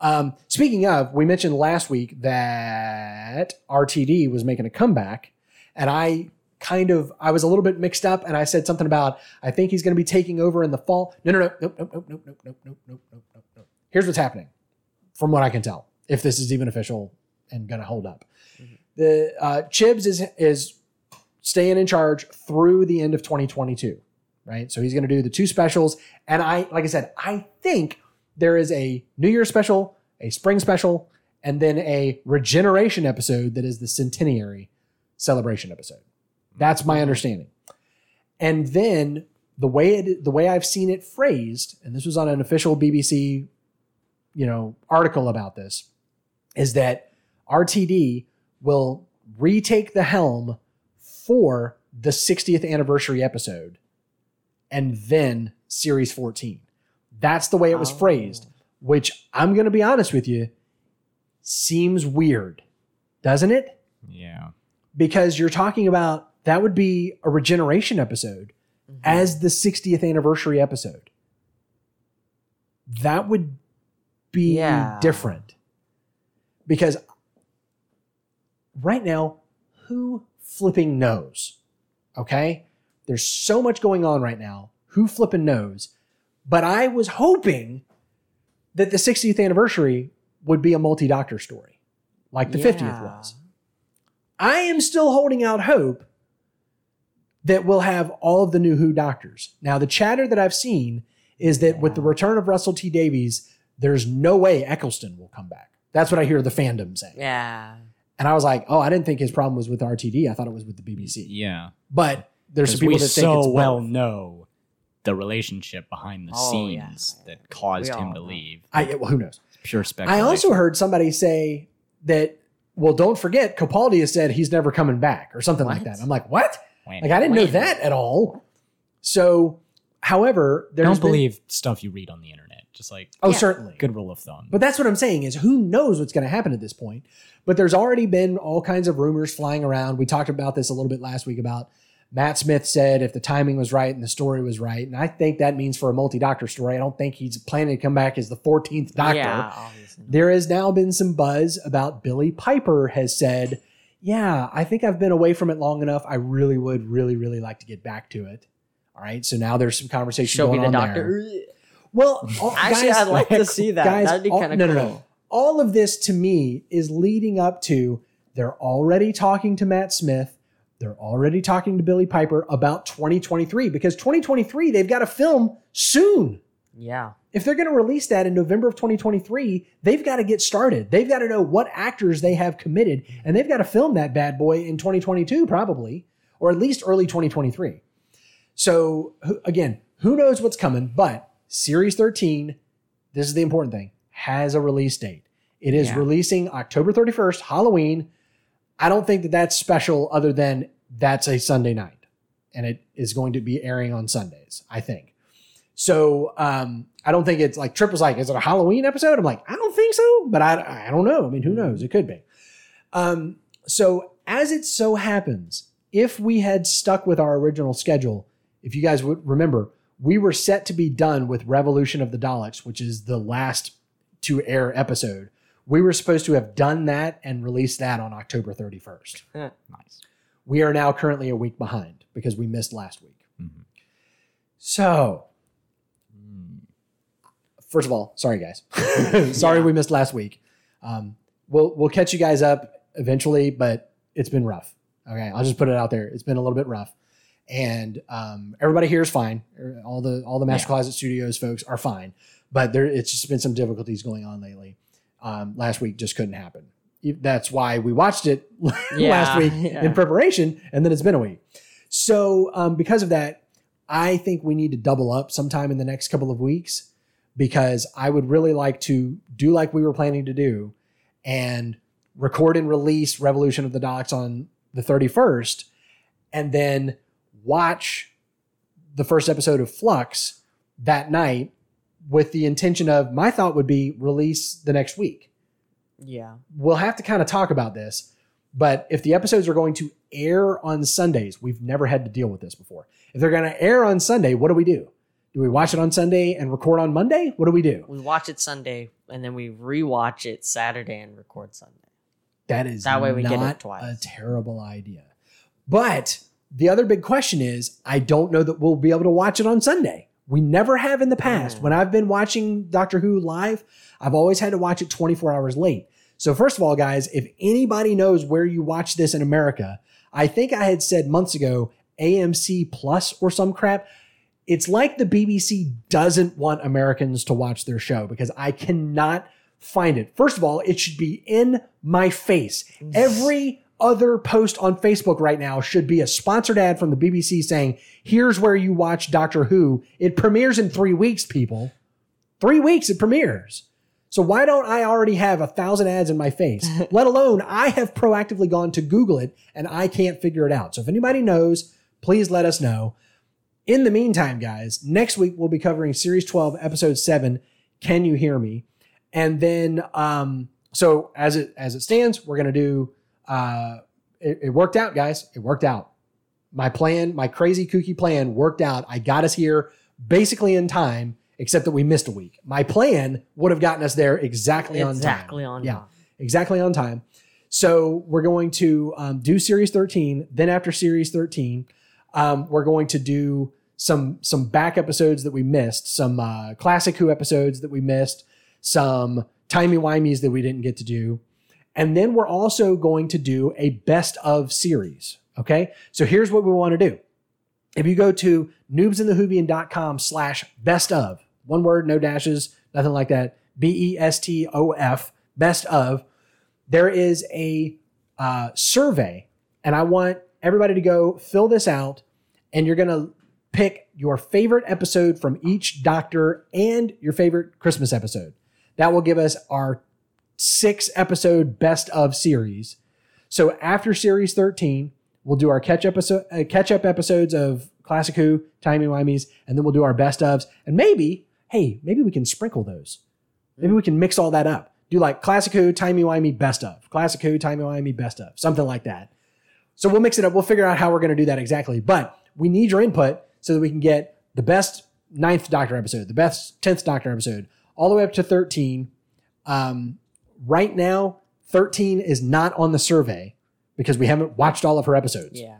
Um, speaking of, we mentioned last week that RTD was making a comeback, and I kind of I was a little bit mixed up, and I said something about I think he's going to be taking over in the fall. No, no, no, nope, nope, nope, nope, nope, nope, nope, nope, nope, nope. Here's what's happening, from what I can tell, if this is even official and going to hold up. The uh, Chibs is is staying in charge through the end of 2022, right? So he's going to do the two specials, and I like I said, I think there is a New Year special, a spring special, and then a regeneration episode that is the centenary celebration episode. That's my understanding. And then the way it the way I've seen it phrased, and this was on an official BBC, you know, article about this, is that RTD will retake the helm for the 60th anniversary episode and then series 14. That's the way it was Oh. phrased, which I'm going to be honest with you, seems weird, doesn't it? Yeah. Because you're talking about that would be a regeneration episode Mm-hmm. as the 60th anniversary episode. That would be Yeah. different. Because right now, who flipping knows? Okay? There's so much going on right now. Who flipping knows? But I was hoping that the 60th anniversary would be a multi doctor story, like the 50th was. I am still holding out hope that we'll have all of the new Who doctors. Now, the chatter that I've seen is that with the return of Russell T Davies, there's no way Eccleston will come back. That's what I hear the fandom saying. Yeah. And I was like, oh, I didn't think his problem was with RTD. I thought it was with the BBC. Yeah. But there's some people we that think so it's well both. know the relationship behind the Oh, yeah. scenes that caused him to know. leave. I, well, who knows? Pure speculation. I also heard somebody say that, well, don't forget, Capaldi has said he's never coming back or something like that. I'm like, what? Wait, Like, I didn't know that at all. So, however, there's don't been- believe stuff you read on the internet. Just like Oh, Yeah. certainly. good rule of thumb. But that's what I'm saying is who knows what's going to happen at this point. But there's already been all kinds of rumors flying around. We talked about this a little bit last week about Matt Smith said if the timing was right and the story was right. And I think that means for a multi doctor story. I don't think he's planning to come back as the 14th doctor. Yeah, obviously. There has now been some buzz about Billie Piper has said, Yeah, I think I've been away from it long enough. I really would really, really like to get back to it. All right. So now there's some conversation Show me the on doctor. there. Well, <laughs> all- Actually, guys- I'd like to see that. Guys, That'd be all- kinda no, no, no. All of this to me is leading up to they're already talking to Matt Smith. They're already talking to Billie Piper about 2023 because 2023 they've got to film soon. Yeah. If they're going to release that in November of 2023, they've got to get started. They've got to know what actors they have committed, and they've got to film that bad boy in 2022, probably, or at least early 2023. So, again, who knows what's coming, but Series 13, this is the important thing, has a release date. It is Yeah. releasing October 31st, Halloween. I don't think that that's special other than that's a Sunday night and it is going to be airing on Sundays, I think. So um, I don't think it's like Trip was like, is it a Halloween episode? I'm like, I don't think so, but I, I don't know. I mean, who knows? It could be. Um, so as it so happens, if we had stuck with our original schedule, if you guys would remember, we were set to be done with Revolution of the Daleks, which is the last to air episode. We were supposed to have done that and released that on October 31st. Nice. We are now currently a week behind because we missed last week. Mhm. So, first of all, sorry guys. <laughs> sorry Yeah. we missed last week. Um, we'll we'll catch you guys up eventually, but it's been rough. Okay, I'll just put it out there. It's been a little bit rough, and um, everybody here is fine. All the all the Master Yeah. Closet Studios folks are fine, but there it's just been some difficulties going on lately. Um, last week just couldn't happen. That's why we watched it <laughs> last week <laughs> yeah. in preparation, and then it's been a week. So um, because of that, I think we need to double up sometime in the next couple of weeks because I would really like to do like we were planning to do and record and release Revolution of the Daleks on the 31st and then watch the first episode of Flux that night with the intention of my thought would be release the next week Yeah. we'll have to kind of talk about this. But if the episodes are going to air on Sundays, we've never had to deal with this before. If they're going to air on Sunday, what do we do? Do we watch it on Sunday and record on Monday? What do we do? We watch it Sunday and then we rewatch it Saturday and record Sunday. That is That way we get it twice. a terrible idea. But the other big question is I don't know that we'll be able to watch it on Sunday. We never have in the past. Mm. When I've been watching Doctor Who live, I've always had to watch it 24 hours late. So, first of all, guys, if anybody knows where you watch this in America, I think I had said months ago AMC Plus or some crap. It's like the BBC doesn't want Americans to watch their show because I cannot find it. First of all, it should be in my face. Every other post on Facebook right now should be a sponsored ad from the BBC saying, here's where you watch Doctor Who. It premieres in three weeks, people. Three weeks it premieres. So why don't I already have a thousand ads in my face? <laughs> Let alone I have proactively gone to Google it and I can't figure it out. So if anybody knows, please let us know. In the meantime, guys, next week we'll be covering series 12, episode 7, Can You Hear Me? And then um so as it as it stands, we're gonna do uh it, it worked out, guys. It worked out. My plan, my crazy kooky plan worked out. I got us here basically in time, except that we missed a week. My plan would have gotten us there exactly, on time. exactly on Yeah. time. exactly on time. So we're going to um, do series 13. Then after series 13, um, we're going to do some some back episodes that we missed, some uh, classic Who episodes that we missed, some timey wimeys that we didn't get to do, and then we're also going to do a best of series. Okay, so here's what we want to do. If you go to noobsinthewhovian.com slash best of, one word, no dashes, nothing like that, B E S T O F, best of, there is a uh, survey, and I want everybody to go fill this out, and you're going to pick your favorite episode from each doctor and your favorite Christmas episode. That will give us our six episode best of series. So after series 13, we'll do our catch episode, uh, catch up episodes of Classic Who, Timey Wimeys, and then we'll do our best ofs. And maybe, hey, maybe we can sprinkle those. Maybe we can mix all that up. Do like Classic Who, Timey Wimey, best of. Classic Who, Timey Wimey, best of. Something like that. So we'll mix it up. We'll figure out how we're going to do that exactly. But we need your input so that we can get the best ninth Doctor episode, the best 10th Doctor episode, all the way up to 13. Um, right now, 13 is not on the survey because we haven't watched all of her episodes. Yeah.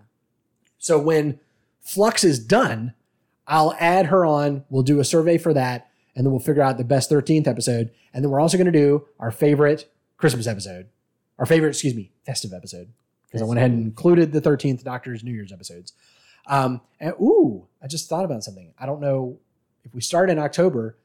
So when Flux is done, I'll add her on. We'll do a survey for that. and then we'll figure out the best 13th episode. And then we're also going to do our favorite Christmas episode, our favorite, excuse me, festive episode, because I went ahead and included the 13th Doctor's New Year's episodes. Um, and ooh, I just thought about something. I don't know if we start in October,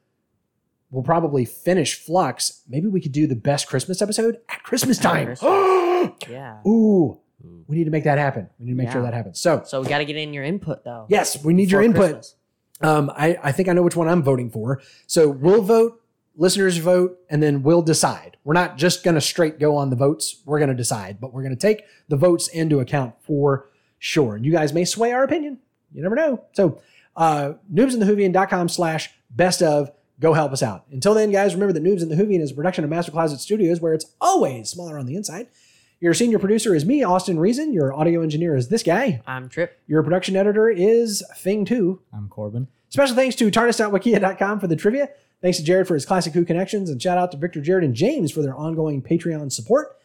we'll probably finish Flux. Maybe we could do the best Christmas episode at Christmas time. <gasps> Yeah. ooh, we need to make that happen. We need to make sure that happens. So, So we got to get in your input though. yes, we need your before input. Christmas. Um, I, I think I know which one I'm voting for. So we'll vote, listeners vote, and then we'll decide. We're not just going to straight go on the votes. We're going to decide, but we're going to take the votes into account for sure. And you guys may sway our opinion. You never know. So, uh, noobsinthewhovian.com slash best of. Go help us out. Until then, guys, remember that Noobs in the Whovian is a production of Master Closet Studios where it's always smaller on the inside. Your senior producer is me, Austin Reason. Your audio engineer is this guy. I'm Trip. Your production editor is Thing2. I'm Corbin. Special thanks to TARDIS.wikia.com for the trivia. Thanks to Jared for his Classic Who connections, and shout out to Victor, Jared, and James for their ongoing Patreon support.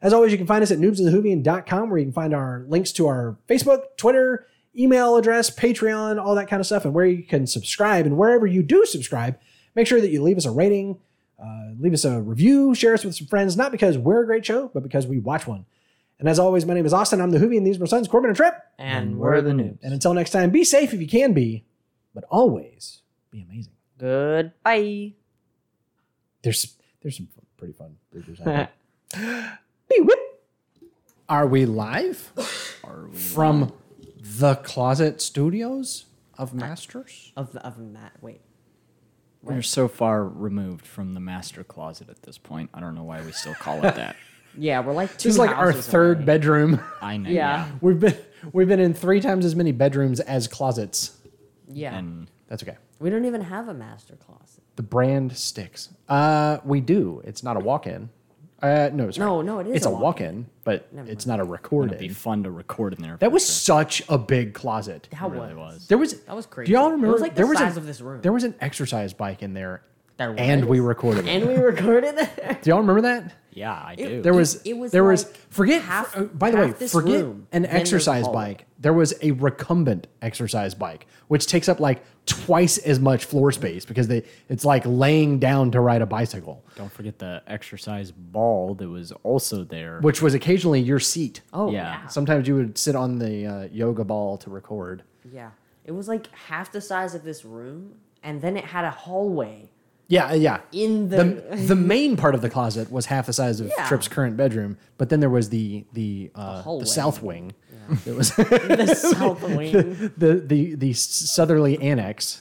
As always, you can find us at noobsinthewhovian.com where you can find our links to our Facebook, Twitter, email address, Patreon, all that kind of stuff, and where you can subscribe. And wherever you do subscribe, make sure that you leave us a rating, uh, leave us a review, share us with some friends, not because we're a great show, but because we watch one. And as always, my name is Austin. I'm the Hoovy, and These are my sons, Corbin and Trip. And we're the noobs. And until next time, be safe if you can be, but always be amazing. Goodbye. There's there's some pretty fun bloopers out there. <laughs> Be whip. Are we live Are we from the Closet Studios of Masters? Of the of Matt. Wait. We're so far removed from the master closet at this point. I don't know why we still call it that. <laughs> Yeah, we're like two. This is like our houses third away. bedroom. I know. Yeah. We've been we've been in three times as many bedrooms as closets. Yeah. And That's okay. we don't even have a master closet. The brand sticks. Uh, we do. It's not a walk-in. Uh, no, sorry. No, no, it is It's a a walk-in, but it's not a recording. it'd be fun to record in there. That was sure. such a big closet. How It really was? was. There was That was crazy. Do y'all It remember? was like the there was size a, of this room. There was an exercise bike in there, There and we recorded it. And we recorded it. <laughs> Do y'all remember that? Yeah, I do. There was. it was There was. like Forget. half- uh, by the way, this forget room, an then there's exercise hallway. bike. There was a recumbent exercise bike, which takes up like twice as much floor space because they. It's like laying down to ride a bicycle, Don't forget the exercise ball that was also there. which was occasionally your seat. Oh Yeah. yeah. Sometimes you would sit on the uh, yoga ball to record. Yeah. It was like half the size of this room, and then it had a hallway Yeah, yeah. in the. the <laughs> the main part of the closet was half the size of Yeah. Trip's current bedroom, but then there was the the uh, the, hallway. south wing. It was <laughs> the south <laughs> wing. the, the the southerly annex